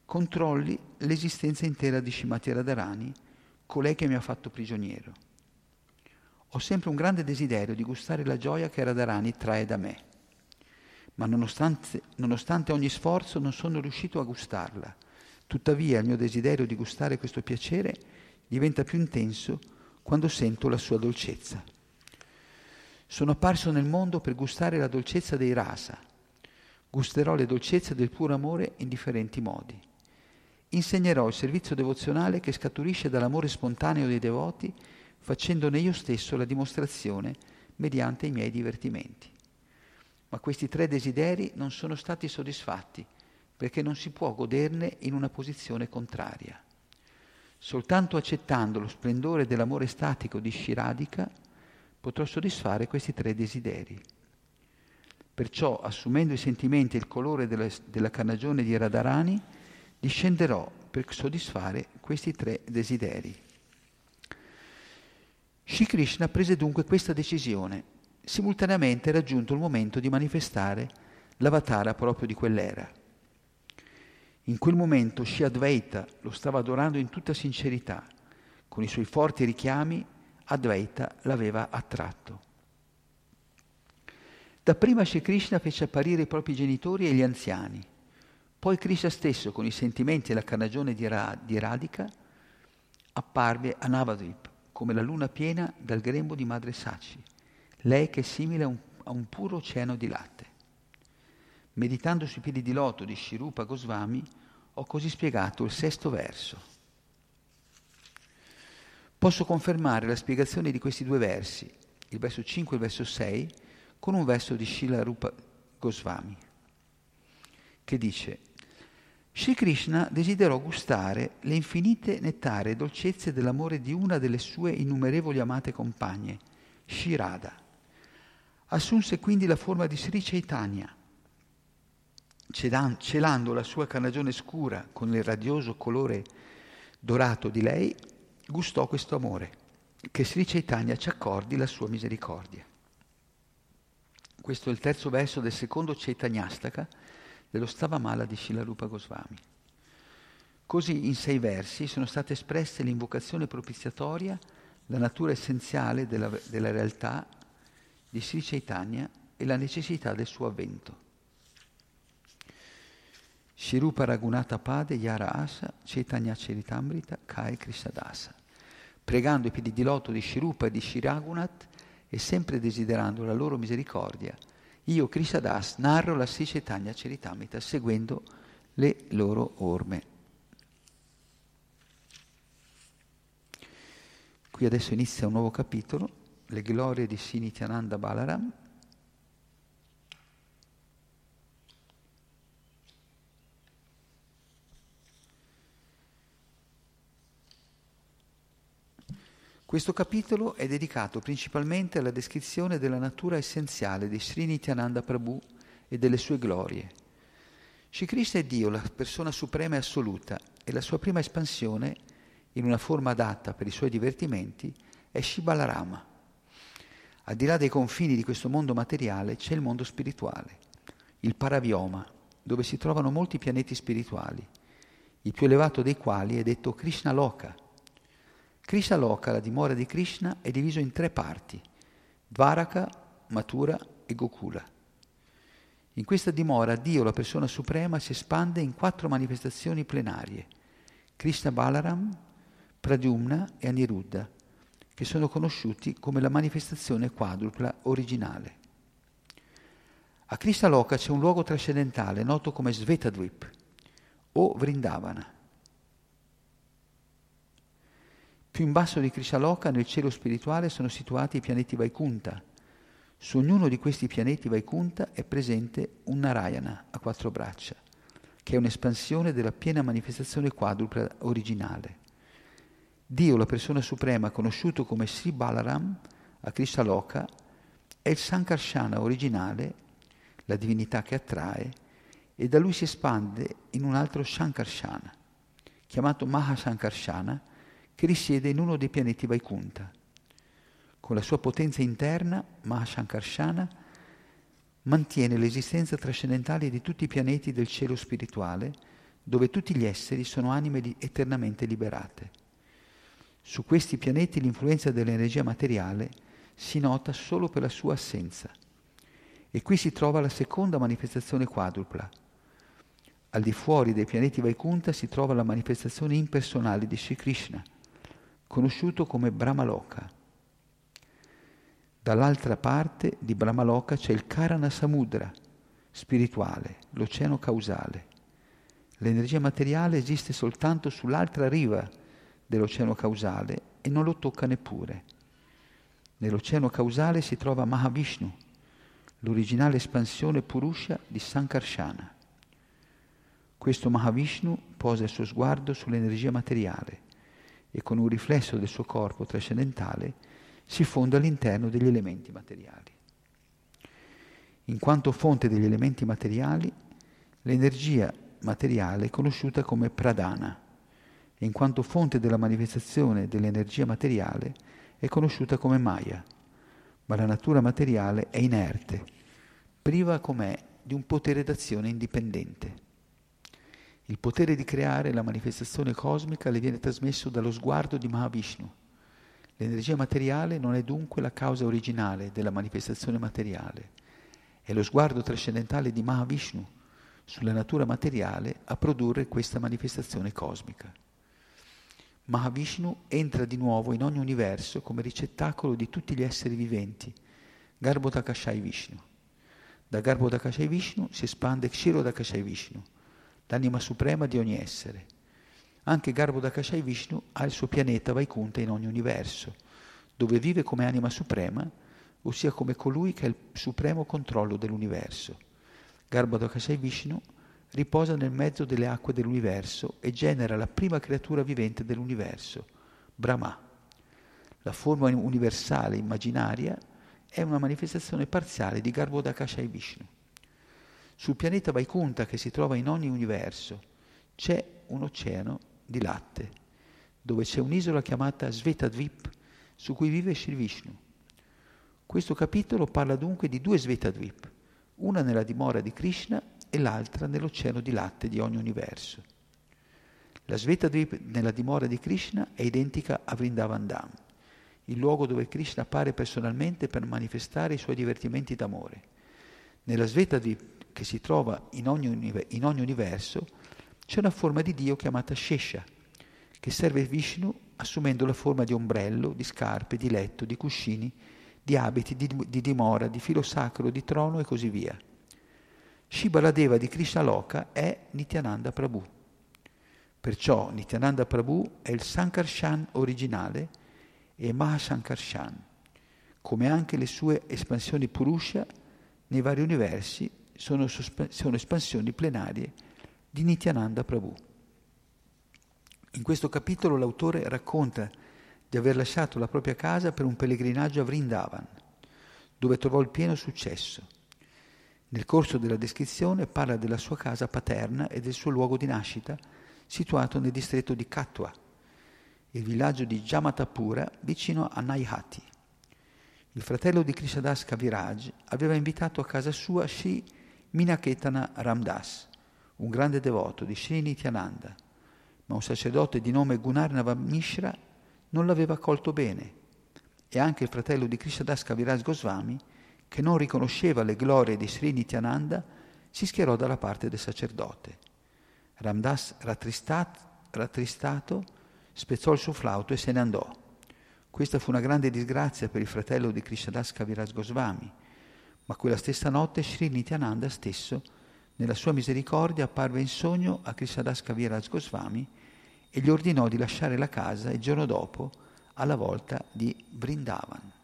controlli l'esistenza intera di Shimati Radharani, colei che mi ha fatto prigioniero. Ho sempre un grande desiderio di gustare la gioia che Radharani trae da me, ma nonostante, nonostante ogni sforzo non sono riuscito a gustarla. Tuttavia il mio desiderio di gustare questo piacere diventa più intenso quando sento la sua dolcezza. Sono apparso nel mondo per gustare la dolcezza dei rasa. Gusterò le dolcezze del puro amore in differenti modi. Insegnerò il servizio devozionale che scaturisce dall'amore spontaneo dei devoti, facendone io stesso la dimostrazione mediante i miei divertimenti. Ma questi tre desideri non sono stati soddisfatti perché non si può goderne in una posizione contraria. Soltanto accettando lo splendore dell'amore statico di Shiradika potrò soddisfare questi tre desideri. Perciò, assumendo i sentimenti e il colore della, della carnagione di Radharani, discenderò per soddisfare questi tre desideri. Shri Krishna prese dunque questa decisione. Simultaneamente era giunto il momento di manifestare l'avatara proprio di quell'era. In quel momento Shri Advaita lo stava adorando in tutta sincerità. Con i suoi forti richiami Advaita l'aveva attratto. Dapprima Shri Krishna fece apparire i propri genitori e gli anziani. Poi Krishna stesso, con i sentimenti e la carnagione di, Ra- di Radhika, apparve a Navadvip come la luna piena dal grembo di madre Saci, lei che è simile a un, a un puro oceano di latte. meditando sui piedi di loto di Shirupa Goswami, ho così spiegato il sesto verso. Posso confermare la spiegazione di questi due versi, il verso 5 e il verso 6, con un verso di Shila Rupa Goswami, che dice Sri Krishna desiderò gustare le infinite nettare dolcezze dell'amore di una delle sue innumerevoli amate compagne, Shirada. Assunse quindi la forma di Sri Chaitanya, celando la sua carnagione scura con il radioso colore dorato di lei, gustò questo amore, che Sri Chaitanya ci accordi la sua misericordia. Questo è il terzo verso del secondo Chaitanyastaka dello Stavamala di Shilarupa Goswami. Così in sei versi sono state espresse l'invocazione propiziatoria, la natura essenziale della, della realtà di Sri Chaitanya e la necessità del suo avvento. Shirupa Ragunata Pade Yara Asa Chaitanya Charitamrita Kai Krisadasa pregando i piedi di loto di Shirupa e di Shiragunat e sempre desiderando la loro misericordia, io, Krisadas, narro la Sri Chaitanya Charitamrita seguendo le loro orme. Qui adesso inizia un nuovo capitolo, le glorie di Sinityananda Balaram, Questo capitolo è dedicato principalmente alla descrizione della natura essenziale di Sri Nityananda Prabhu e delle sue glorie. Shri Krishna è Dio, la persona suprema e assoluta, e la sua prima espansione, in una forma adatta per i suoi divertimenti, è Shibalarama. Al di là dei confini di questo mondo materiale c'è il mondo spirituale, il Paravioma, dove si trovano molti pianeti spirituali, il più elevato dei quali è detto Krishna Loka, Krishna Loka, la dimora di Krishna, è diviso in tre parti, Dvaraka, Mathura e Gokula. In questa dimora Dio, la persona suprema, si espande in quattro manifestazioni plenarie, Krishna Balaram, Pradyumna e Aniruddha, che sono conosciuti come la manifestazione quadrupla originale. A Krishna c'è un luogo trascendentale noto come Svetadvip o Vrindavana Più in basso di Krishaloka, nel cielo spirituale, sono situati i pianeti Vaikunta. Su ognuno di questi pianeti Vaikunta è presente un Narayana a quattro braccia, che è un'espansione della piena manifestazione quadrupla originale. Dio, la persona suprema, conosciuto come Sri Balaram a Krishaloka, è il Sankarsana originale, la divinità che attrae, e da lui si espande in un altro Shankarshana, chiamato Mahasankarshana, che risiede in uno dei pianeti Vaikunta. Con la sua potenza interna, Mahashankarshana mantiene l'esistenza trascendentale di tutti i pianeti del cielo spirituale, dove tutti gli esseri sono anime eternamente liberate. Su questi pianeti l'influenza dell'energia materiale si nota solo per la sua assenza. E qui si trova la seconda manifestazione quadrupla. Al di fuori dei pianeti Vaikunta si trova la manifestazione impersonale di Sri Krishna, conosciuto come Brahmaloka. Dall'altra parte di Brahmaloka c'è il Karana Samudra spirituale, l'oceano causale. L'energia materiale esiste soltanto sull'altra riva dell'oceano causale e non lo tocca neppure. Nell'oceano causale si trova Mahavishnu, l'originale espansione Purusha di Sankarsana. Questo Mahavishnu posa il suo sguardo sull'energia materiale e con un riflesso del suo corpo trascendentale si fonda all'interno degli elementi materiali. In quanto fonte degli elementi materiali, l'energia materiale è conosciuta come pradana in quanto fonte della manifestazione dell'energia materiale è conosciuta come maya, ma la natura materiale è inerte, priva com'è di un potere d'azione indipendente. Il potere di creare la manifestazione cosmica le viene trasmesso dallo sguardo di Mahavishnu. L'energia materiale non è dunque la causa originale della manifestazione materiale. È lo sguardo trascendentale di Mahavishnu sulla natura materiale a produrre questa manifestazione cosmica. Mahavishnu entra di nuovo in ogni universo come ricettacolo di tutti gli esseri viventi, Garbhodakashai Vishnu. Da Garbhodakashai Vishnu si espande Kshirodakashai Vishnu, l'anima suprema di ogni essere. Anche Garbhodakashai Vishnu ha il suo pianeta Vaikunta in ogni universo, dove vive come anima suprema, ossia come colui che ha il supremo controllo dell'universo. Garbhodakashai Vishnu riposa nel mezzo delle acque dell'universo e genera la prima creatura vivente dell'universo, Brahma. La forma universale immaginaria è una manifestazione parziale di Garbhodakashai Vishnu. Sul pianeta Vaikunta che si trova in ogni universo c'è un oceano di latte, dove c'è un'isola chiamata Svetadvip su cui vive Sri Vishnu. Questo capitolo parla dunque di due Svetadvip, una nella dimora di Krishna e l'altra nell'oceano di latte di ogni universo. La Svetadvip nella dimora di Krishna è identica a Vrindavan Dham, il luogo dove Krishna appare personalmente per manifestare i suoi divertimenti d'amore. Nella Svetadvip, che si trova in ogni, in ogni universo, c'è una forma di Dio chiamata Shesha, che serve Vishnu assumendo la forma di ombrello, di scarpe, di letto, di cuscini, di abiti, di, di dimora, di filo sacro, di trono e così via. Shibaladeva di Krishna Loka è Nityananda Prabhu. Perciò Nityananda Prabhu è il Sankarshan originale e Mahasankarshan, come anche le sue espansioni Purusha nei vari universi sono, sono espansioni plenarie di Nityananda Prabhu. In questo capitolo l'autore racconta di aver lasciato la propria casa per un pellegrinaggio a Vrindavan, dove trovò il pieno successo nel corso della descrizione parla della sua casa paterna e del suo luogo di nascita, situato nel distretto di Katwa, il villaggio di Jamatapura vicino a Naihati. Il fratello di Krishnadas Kaviraj aveva invitato a casa sua Sri Minaketana Ramdas, un grande devoto di Sri Nityananda, ma un sacerdote di nome Gunarnava Mishra non l'aveva accolto bene e anche il fratello di Krishnadas Kaviraj Goswami che non riconosceva le glorie di Sri Nityananda, si schierò dalla parte del sacerdote. Ramdas, rattristato, spezzò il suo flauto e se ne andò. Questa fu una grande disgrazia per il fratello di Krishnadas Kaviraj Goswami, ma quella stessa notte Sri Nityananda stesso, nella sua misericordia, apparve in sogno a Krishnadas Kaviraj Goswami e gli ordinò di lasciare la casa il giorno dopo alla volta di Vrindavan.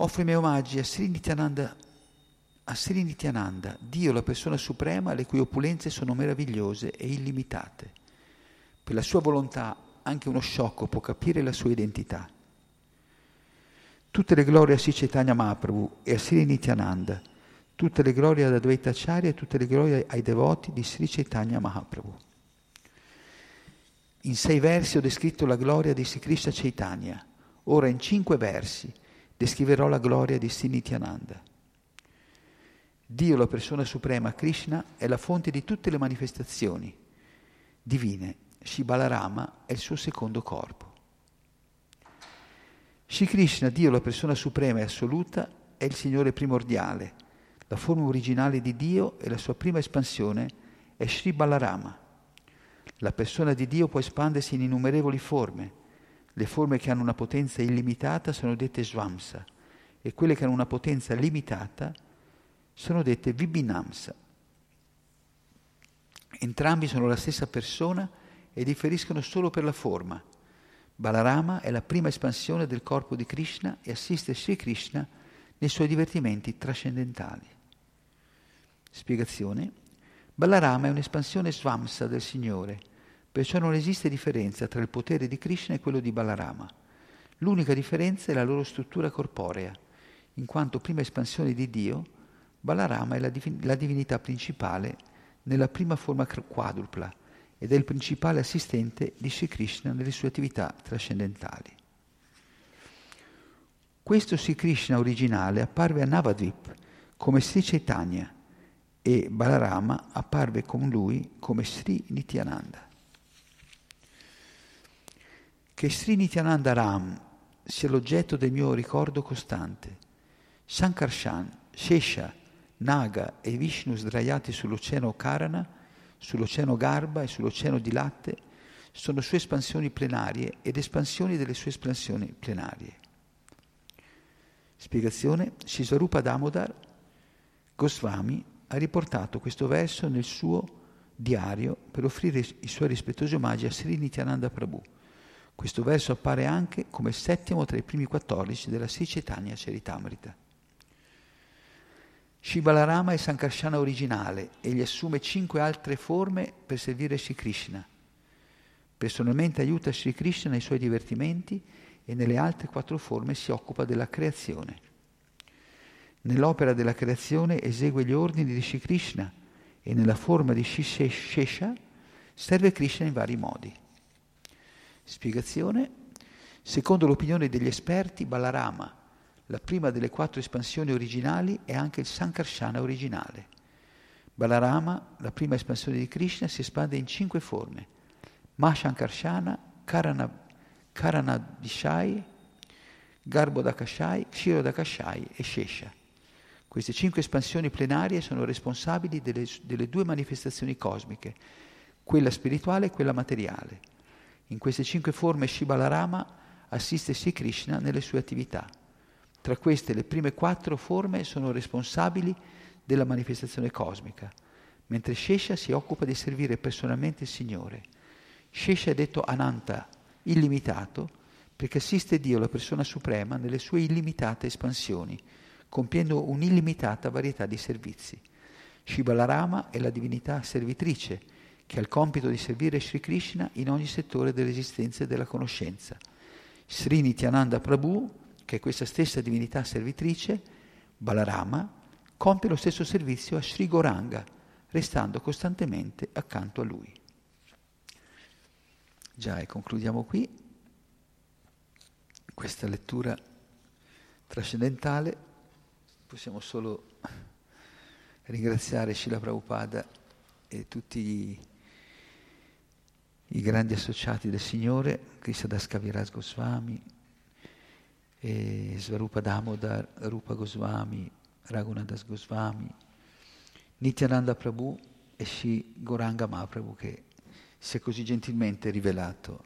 Offro i miei omaggi a Sri Nityananda, a Sri Nityananda, Dio la persona suprema, le cui opulenze sono meravigliose e illimitate. Per la sua volontà anche uno sciocco può capire la sua identità. Tutte le glorie a Sri Chaitanya Mahaprabhu e a Sri Nityananda, tutte le glorie ad Advaita Acharya e tutte le glorie ai devoti di Sri Chaitanya Mahaprabhu. In sei versi ho descritto la gloria di Sri Krishna Chaitanya, ora in cinque versi descriverò la gloria di Sinityananda. Dio, la persona suprema, Krishna, è la fonte di tutte le manifestazioni divine. Shibalarama è il suo secondo corpo. Shri Krishna, Dio, la persona suprema e assoluta, è il Signore primordiale, la forma originale di Dio e la sua prima espansione è Sri Balarama. La persona di Dio può espandersi in innumerevoli forme, le forme che hanno una potenza illimitata sono dette Svamsa e quelle che hanno una potenza limitata sono dette Vibhinamsa. Entrambi sono la stessa persona e differiscono solo per la forma. Balarama è la prima espansione del corpo di Krishna e assiste Sri Krishna nei suoi divertimenti trascendentali. Spiegazione. Balarama è un'espansione svamsa del Signore Perciò non esiste differenza tra il potere di Krishna e quello di Balarama. L'unica differenza è la loro struttura corporea, in quanto prima espansione di Dio, Balarama è la divinità principale nella prima forma quadrupla ed è il principale assistente di Sri Krishna nelle sue attività trascendentali. Questo Sri Krishna originale apparve a Navadvip come Sri Chaitanya e Balarama apparve con lui come Sri Nityananda. Che Sri Nityananda Ram sia l'oggetto del mio ricordo costante. Sankarshan, Shesha, Naga e Vishnu sdraiati sull'oceano Karana, sull'oceano Garba e sull'oceano di latte sono sue espansioni plenarie ed espansioni delle sue espansioni plenarie. Spiegazione, Sisvarupa Damodar Goswami ha riportato questo verso nel suo diario per offrire i suoi rispettosi omaggi a Sri Nityananda Prabhu. Questo verso appare anche come settimo tra i primi 14 della Sri Chaitanya Charitamrita. Shibalarama è Sankarsana originale e gli assume cinque altre forme per servire Sri Krishna. Personalmente aiuta Sri Krishna nei suoi divertimenti e nelle altre quattro forme si occupa della creazione. Nell'opera della creazione esegue gli ordini di Sri Krishna e nella forma di Shesha serve Krishna in vari modi. Spiegazione. Secondo l'opinione degli esperti, Balarama, la prima delle quattro espansioni originali, è anche il Sankarsana originale. Balarama, la prima espansione di Krishna, si espande in cinque forme. Mashankarshana, Karana, Karanadishai, Garbhodakashai, Kshirodakashai e Shesha. Queste cinque espansioni plenarie sono responsabili delle, delle due manifestazioni cosmiche, quella spirituale e quella materiale. In queste cinque forme Shibalarama assiste Sri Krishna nelle sue attività. Tra queste le prime quattro forme sono responsabili della manifestazione cosmica, mentre Shesha si occupa di servire personalmente il Signore. Shesha è detto Ananta, illimitato, perché assiste Dio, la persona suprema, nelle sue illimitate espansioni compiendo un'illimitata varietà di servizi. Shibalarama è la divinità servitrice che ha il compito di servire Sri Krishna in ogni settore dell'esistenza e della conoscenza. Sri Nityananda Prabhu, che è questa stessa divinità servitrice, Balarama, compie lo stesso servizio a Sri Goranga, restando costantemente accanto a lui. Già, e concludiamo qui questa lettura trascendentale possiamo solo ringraziare Shila Prabhupada e tutti i, i grandi associati del Signore, Krishnadas Kaviraj Goswami, e Svarupa Damodar, Rupa Goswami, Raghunadas Goswami, Nityananda Prabhu e Shri Goranga Mahaprabhu che si è così gentilmente rivelato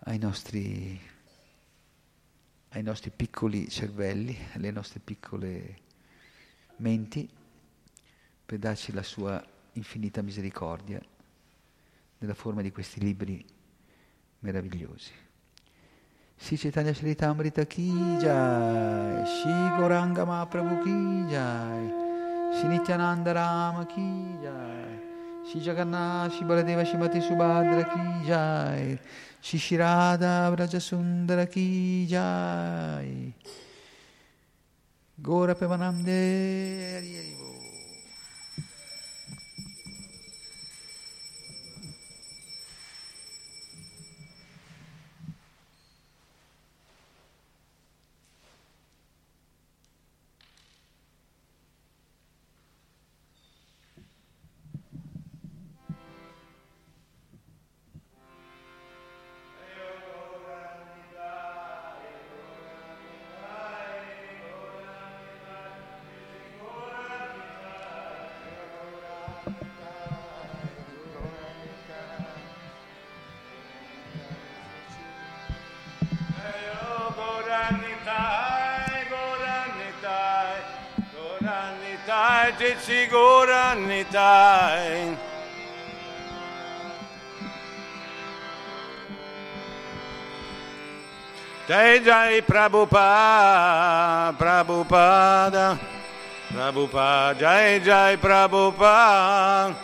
ai nostri ai nostri piccoli cervelli, alle nostre piccole menti, per darci la sua infinita misericordia nella forma di questi libri meravigliosi. Si Chaitanya Charitamrita Ki Jai, Shi Goranga Mahaprabhu Ki Jai, Shi Nityananda Rama Ki Jai, Shi Jagannath, Shi Baladeva, Shimati Subhadra Ki Jai, Shishirada Vrajasundara Ki Jai. Gora Ariarivo. Siguranitai. Prabhupada, Prabhupada, Prabhupada, Jai Jai Prabhupada.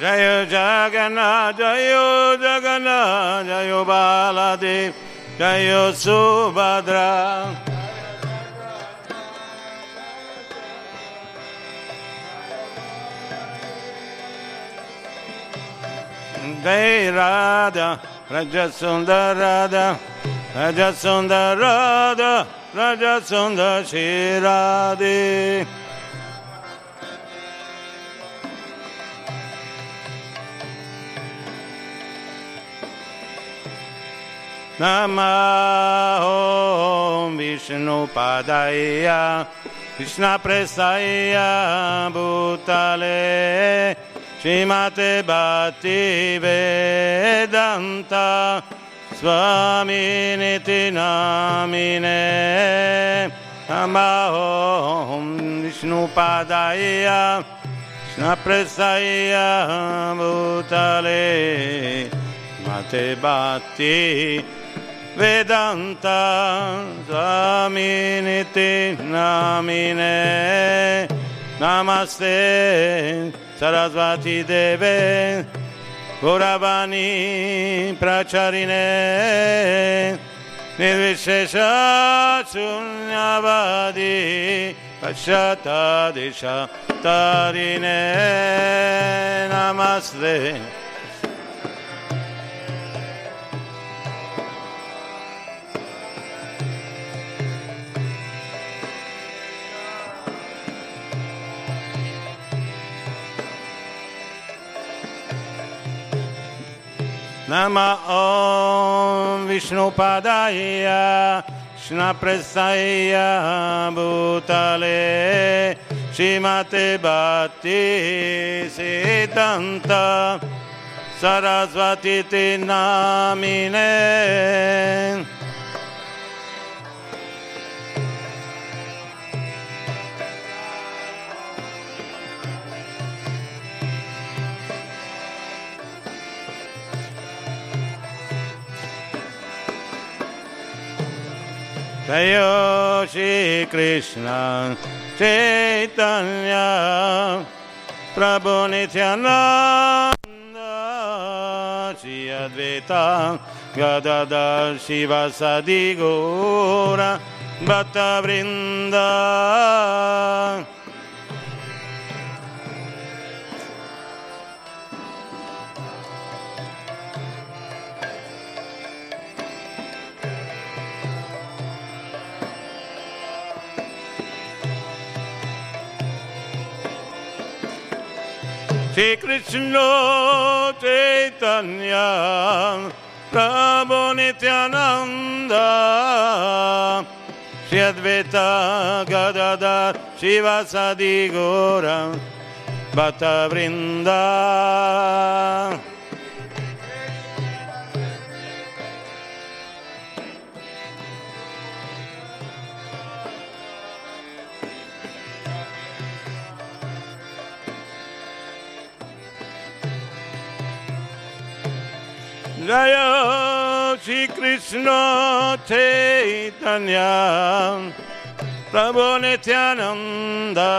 Jayo Jagannath, Jayo Jagannath, Jayo Baladev, Jayo Subhadra. Jai Radha, Raja Sundar Radha, Raja Sundar Radha, Raja Sundar Shiradi. Namo Vishnu Padaya Krishna Presaya Bhutale Shimate Bhakti Vedanta Swami Niti Namine Namahom Vishnu Padaya Shnapresaya Bhutale. Mate Bhakti Vedanta Swami Niti Namine Namaste Sarasvati Deve Gauravani Pracharine Nirvishesha Sunyavadi Pashata Disha Tarine. Namaste Nama Om Vishnu Padaya Shnapresaya Bhutale Shimate Bhakti Siddhanta Sarasvati Namine Shri Krishna Chaitanya Prabhu Nityananda Shri Advaita Shiva Sadigora Bhatta Vrinda Shri Krishna Chaitanya Prabhu Nityananda Shri Advaita Gadadhar Shiva Sadigora Bhatta Vrinda Jaya Shri Krishna Chaitanya Prabhu Nityananda.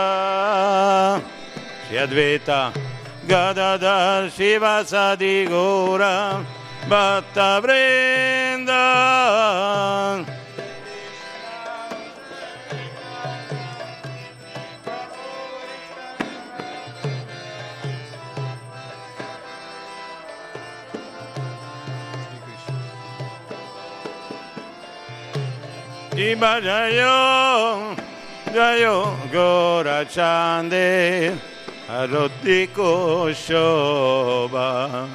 Shri Advaita Gadadhar Shiva Sadigora Bhatta Vrinda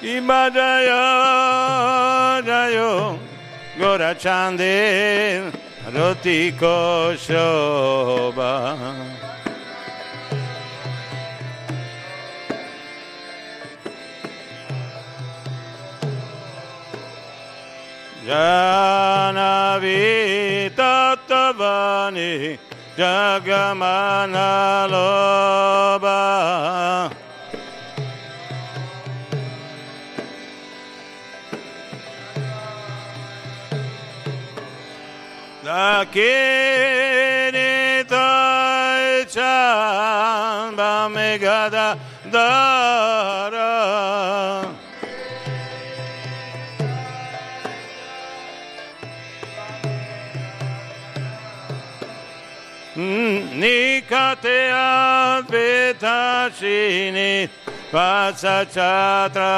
Shiva Jayo Jayo Gora Chande Arotiko Shobha Janavi Tattavani Jagamana Loba Dakini Tai Megada Dara Nikateat Vitashini Vatsachatra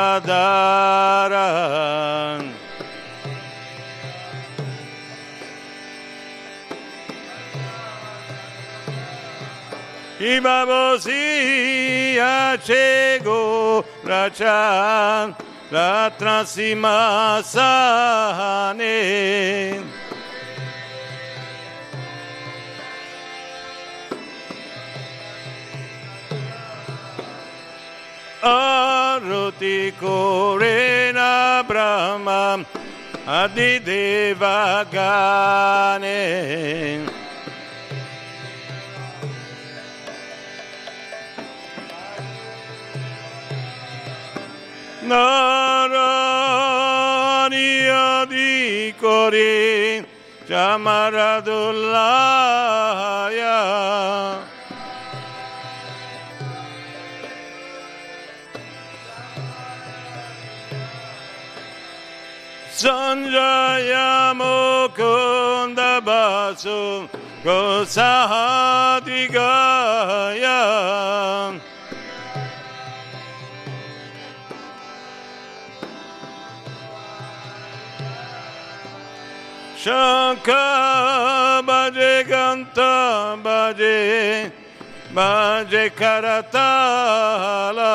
I babosi achego rachan ratrasima. আরতি করে না ব্রহ্মা আদিদেবা গানে। নারায়ণি করে চামারাদুল্লাহ Sanjaya Mukunda Basu Gosahadvigaya Shankar Bhaje Ganta Bhaje Bhaje Karatala.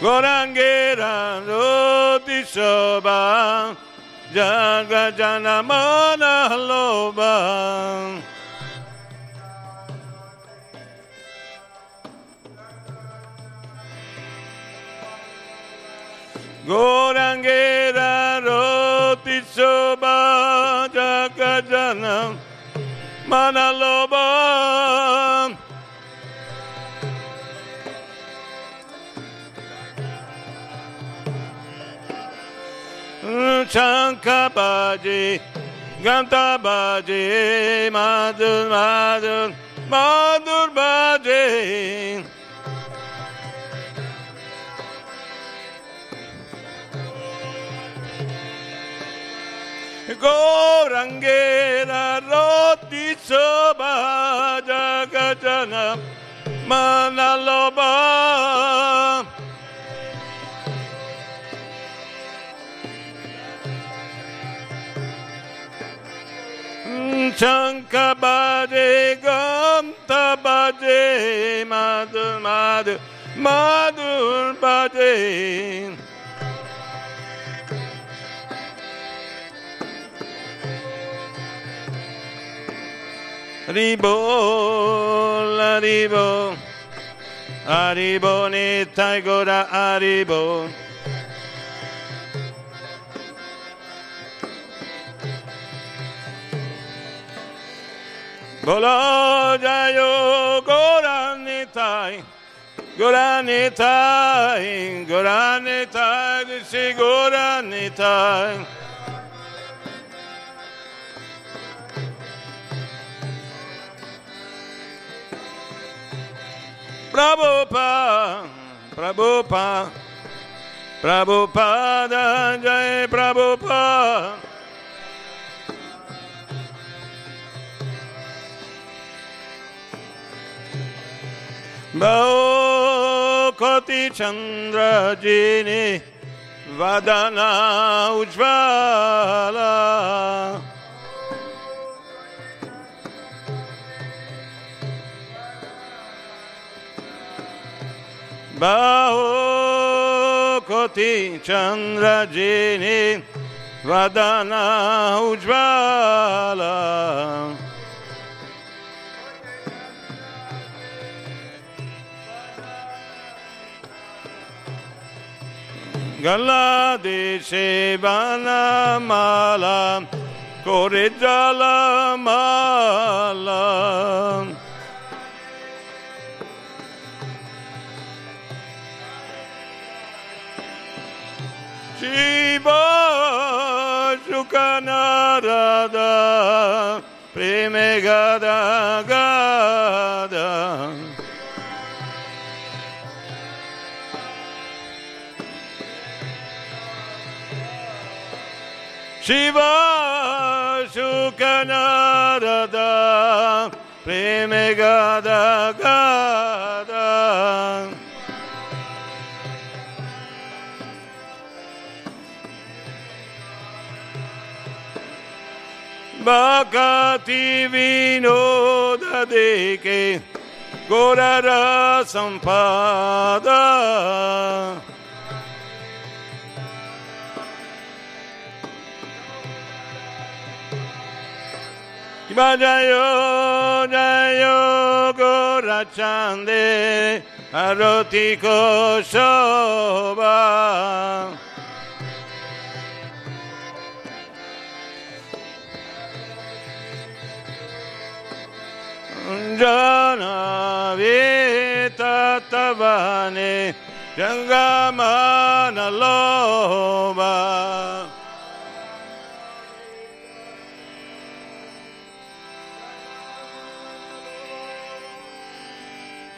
Gorangera Roti Shoba Jaga Janamana Loba Gorangera Roti Shoba Jaga Janamana Loba Shankar Baji, Ganta Baji, Madhur Madhur, Madhur Baji. Go Rangera Roti Soba Jagajana Manaloba Manaloba Nitai Gora Haribo. Bolo Jayo Gora Nitai, Gora Nitai, Gora Nitai, Dishi Gora Nitai. Prabhupada, Prabhupada, Prabhupada, Jai Prabhupada. Bao Koti Chandra Jini Vadana Ujvala Bao Koti Chandra Jini Vadana Ujvala Gala de গলাদেশে বানামালা করে জালামালা শিব সুকানারাদা প্রেমে গাদা গা Shiva Shukanarada Premigada Gada Bhakati Vinoda Deke Gorara Sampada Jayo Jayo Gorachande Arotiko Shobha Jana Vita Tavane Jangamana Loba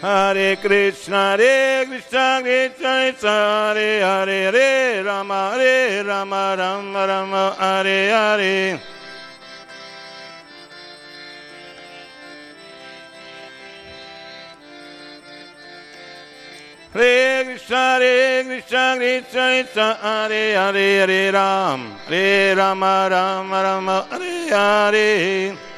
Hare Krishna, Hare Krishna, Krishna Krishna, Hare Hare, Hare Rama, Hare Rama, Rama Rama, Hare Hare. Hare Krishna, Hare Krishna, Krishna Krishna, Hare Hare, Hare Ram, Hare Rama, Rama Rama, Hare Hare.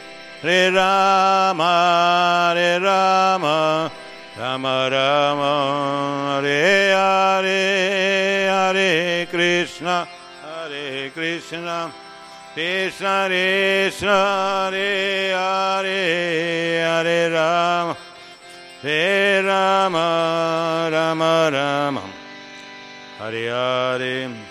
Hare Rama Hare Rama Rama Rama Hare Hare Hare Krishna Hare Krishna. Krishna Krishna Hare Hare Hare Rama. Hare Rama Rama Rama. Hare Hare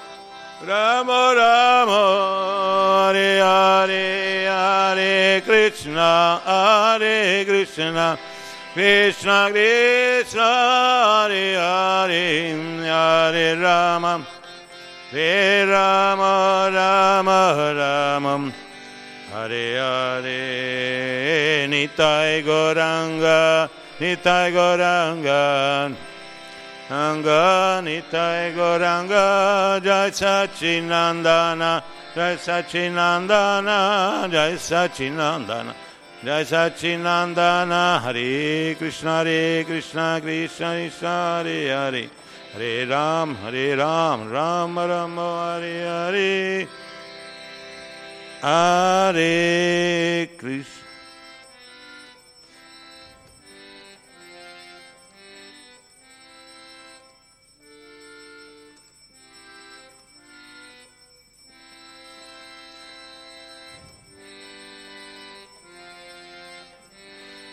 Rama Rama Hare Hare Hare Krishna Hare Krishna. Krishna Krishna Hare Hare Hare Rama. Hare Rama Rama Rama. Hare Hare Nitai Goranga Nitai Goranga Anga Nitai Goranga Jai Sachinandana Jai Sachinandana Jai Sachinandana Jai Sachinandana Hare Krishna Hare Krishna Krishna Krishna Hare Hare Hare Ram Hare Ram Ram Ram Hare Hare Hare Krishna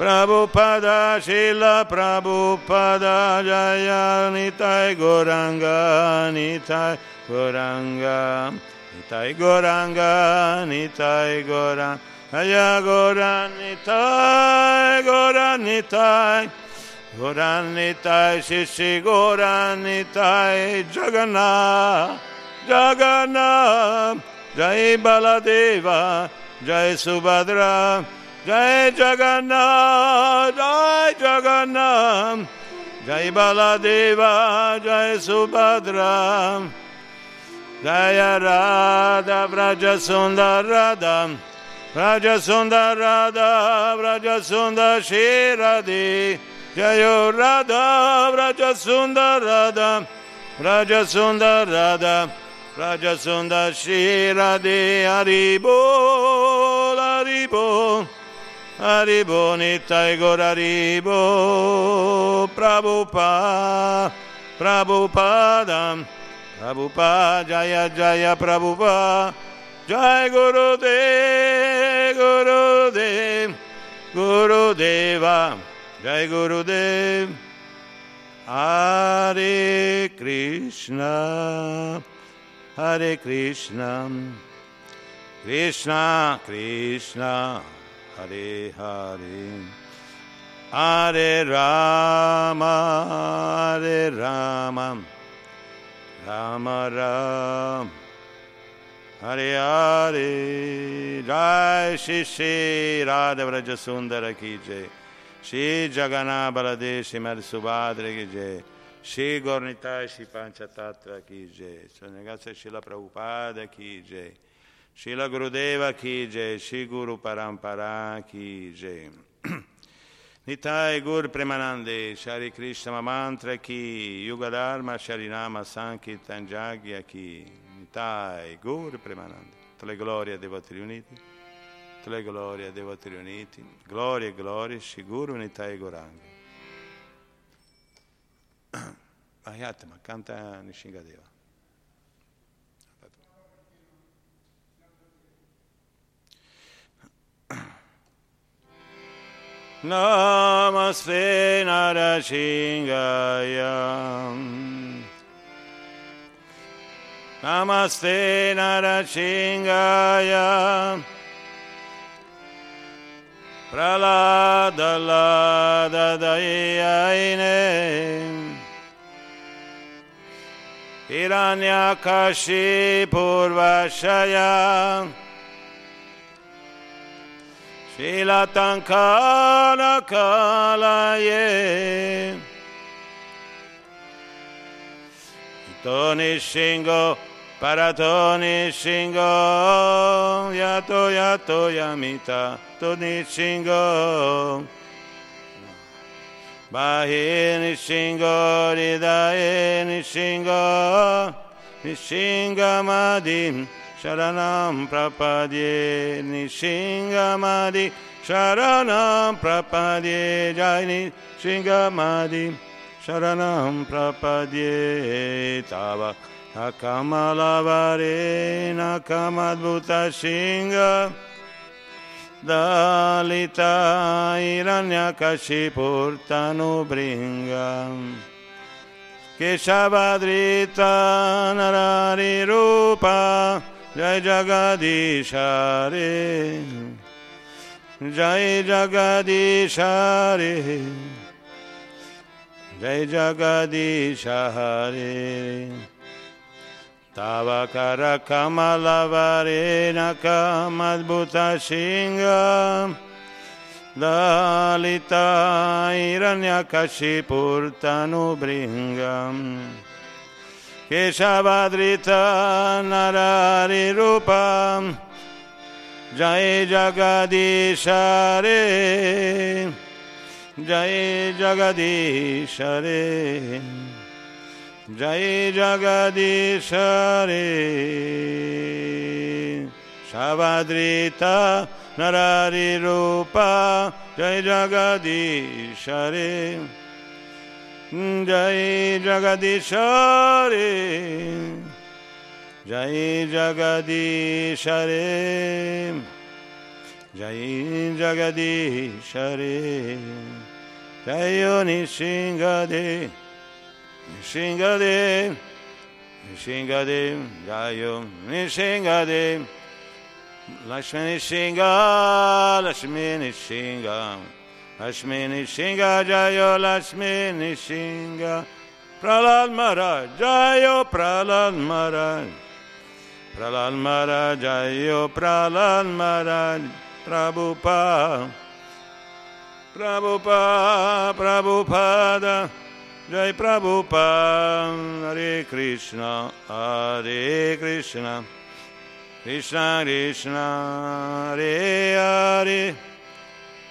Prabhupada Shila Prabhupada Jaya Nitai Goranga Nitai Goranga. Nitai Goranga Nitai Goranga Jaya Goran Nitai Goran Nitai Goran Nitai Shishi Goran Nitai Jagannath Jagannath Jai Baladeva, Jai Subhadra, Jai Jagannath, Jai Jagannath, Jai Baladeva, Jai Subhadra, Jaya Radha, Vraja Sundar Radha, Vraja Sundar Radha, Vraja Sundar Shiradi, Jaya Radha, Vraja Sundar Radha, Vraja Sundar Radha, Raja Sundar Haribo Haribo Haribo Nitai Gor Haribo Prabhupada Prabhupada Prabhupada Jaya Jaya Prabhupada Jai Guru Dev Guru Dev Guru Deva Jai Guru Dev Hare Krishna Hare Krishna, Krishna Krishna, Hare Hare, Hare Rama, Hare Rama, Rama Rama, Hare Hare, Jai Shri Shri Radha Vraja Sundara Ki Jai, Shri Jagannath Baladev Shrimad Subhadra Ki Jai, Shri Gornitai Shri Panchatattva Ki Jai, Sannagasa Shila Prabhupada Ki Jai, Shila Gurudeva Ki Jai, Shri Guru Parampara Ki Jai. Nitai Gur Premanande, Shari Krishna Mantra Ki, Yuga Dharma Sharinama Sankirtan Jagya Ki, Nitai Gur Premanande. Tutte le glorie dei voti riuniti, tutte le glorie dei voti riuniti, gloria e gloria, Shri Guru Nitai Goranga. Mahatma, canta Nishingadeva. Namaste Narashingaya Namaste Narashingaya Praladalada Dayaine Hiranyakashi Purvashaya Shilatankana Kalaye. Toni Shingo Paratoni Shingo. Yato Yato Yamita Toni Shingo Sharanam Prapadye Nishingamadi. Sharanam Prapadye Jaini Shingamadi Sharanam Prapadye Tava Akamalavare Nakamadbhuta Shinga Dalita Jai Jagadishare Jai Jagadishare Jai Jagadishare Tavakara Kamalavare Nakamadbhuta Shinga Dalita केशवादृता नरारिरूपं जय जगदीशरे जय जगदीशरे জয় জগদীশরে সবাদৃত নরারি রূপা জয় জগদীশরে Rupa Jai Jagadishare Jai Jagadishare Jai Jagadishare Jai Jagadishare Jai Nishingade Nishingade Nishingade Jayo Nishingade Lakshmi Nishinga Lakshmi Nishinga Lakshmi Nishinga Jayo Lakshmi Nishinga Pralad Maharaj Jayo Pralad Maharaj. Pralad Maharaj Jayo Pralad Maharaj. Prabhupada Prabhupada Prabhupada. Jai Prabhupada Hare Krishna Hare Krishna. Krishna Krishna Hare Hare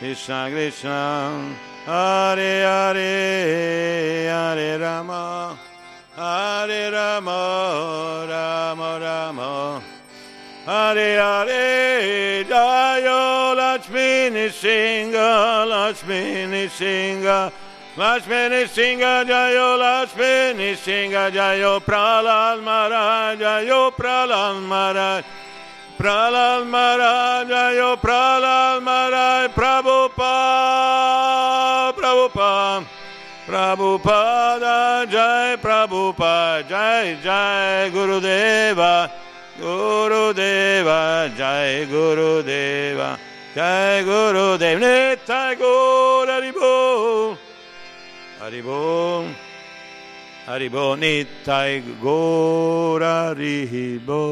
Krishna Krishna Hare Hare Hare Rama Hare Rama Rama Rama. Hare Hare Jayo Lakshmi Nishinga Lakshmi Nishinga Lakshmi Nishinga Jayo Lakshmi Nishinga Jayo Pralal Maharaj Jayo Pralal Maharaj Pralal Maharaj Jayo Pralal Maharaj Prabhupada Prabhupada Prabhupada Jai Prabhupada Jai Jai Gurudeva Gurudeva Jai Gurudeva Jai Gurudev Nittai Gaur Haribo Haribo Haribo Nittai Gaur Haribo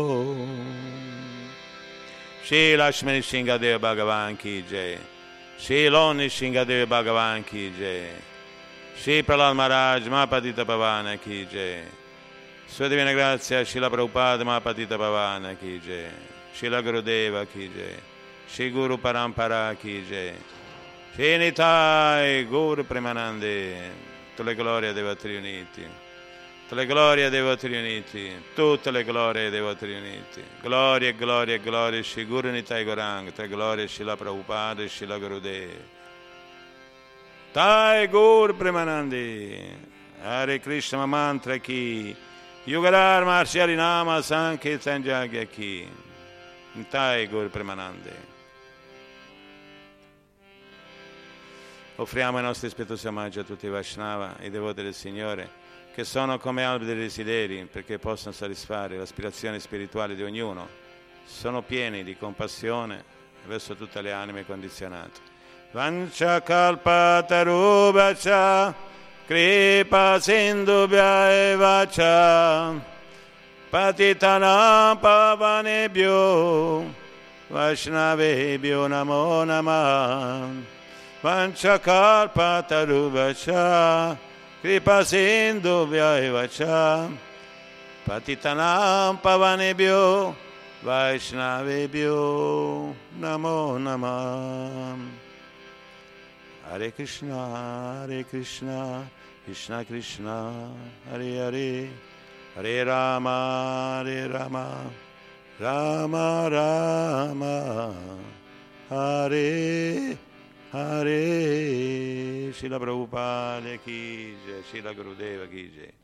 Shri Lakshmani Shingadeva Bhagavan Ki Jai Shri Loni Shingadeva Bhagavan Ki Jai Shri Pralal Maharaj Mahapatita Pavana Ki Jai Sua Divina Grazia Shila Prabhupada Mahapatita Pavana Ki Jai Shila Gurudeva Ki Jai Shri Guru Parampara Ki Jai Shri Nitai Guru Premanande Tutte le glorie dei Vatri Uniti Tutte le glorie dei Vatri Uniti Tutte le glorie dei Vatri Uniti. Gloria, gloria, gloria Shri Guru Nitai Gorang Tutte glorie Shila Prabhupada e Shila Gurudeva Tai Gur Premanandi Hare Krishna Mantra Ki Yugadar Marshari Nama Sankirtan Jagya Ki. Tai Gur Premanandi. Offriamo i nostri rispettosi omaggi a tutti i Vaishnava, i devoti del Signore, che sono come alberi dei desideri perché possano soddisfare le aspirazioni spirituali di ognuno. Sono pieni di compassione verso tutte le anime condizionate. Vanchakalpatarubhacha kripa sindubhya evacha patitana pavanebhyo Vaishnavebhyo Namo Namah Panchakalpataruvacha Kripa Sindhubhya Evacha Patitanam Pavanebhyo Vaishnavebhyo. Namo Namah Hare Krishna, Hare Krishna, Krishna Krishna, Hare Hare, Hare Rama, Hare Rama, Rama Rama, Hare Hare. Srila Prabhupada ki jai, Srila Gurudeva ki jai.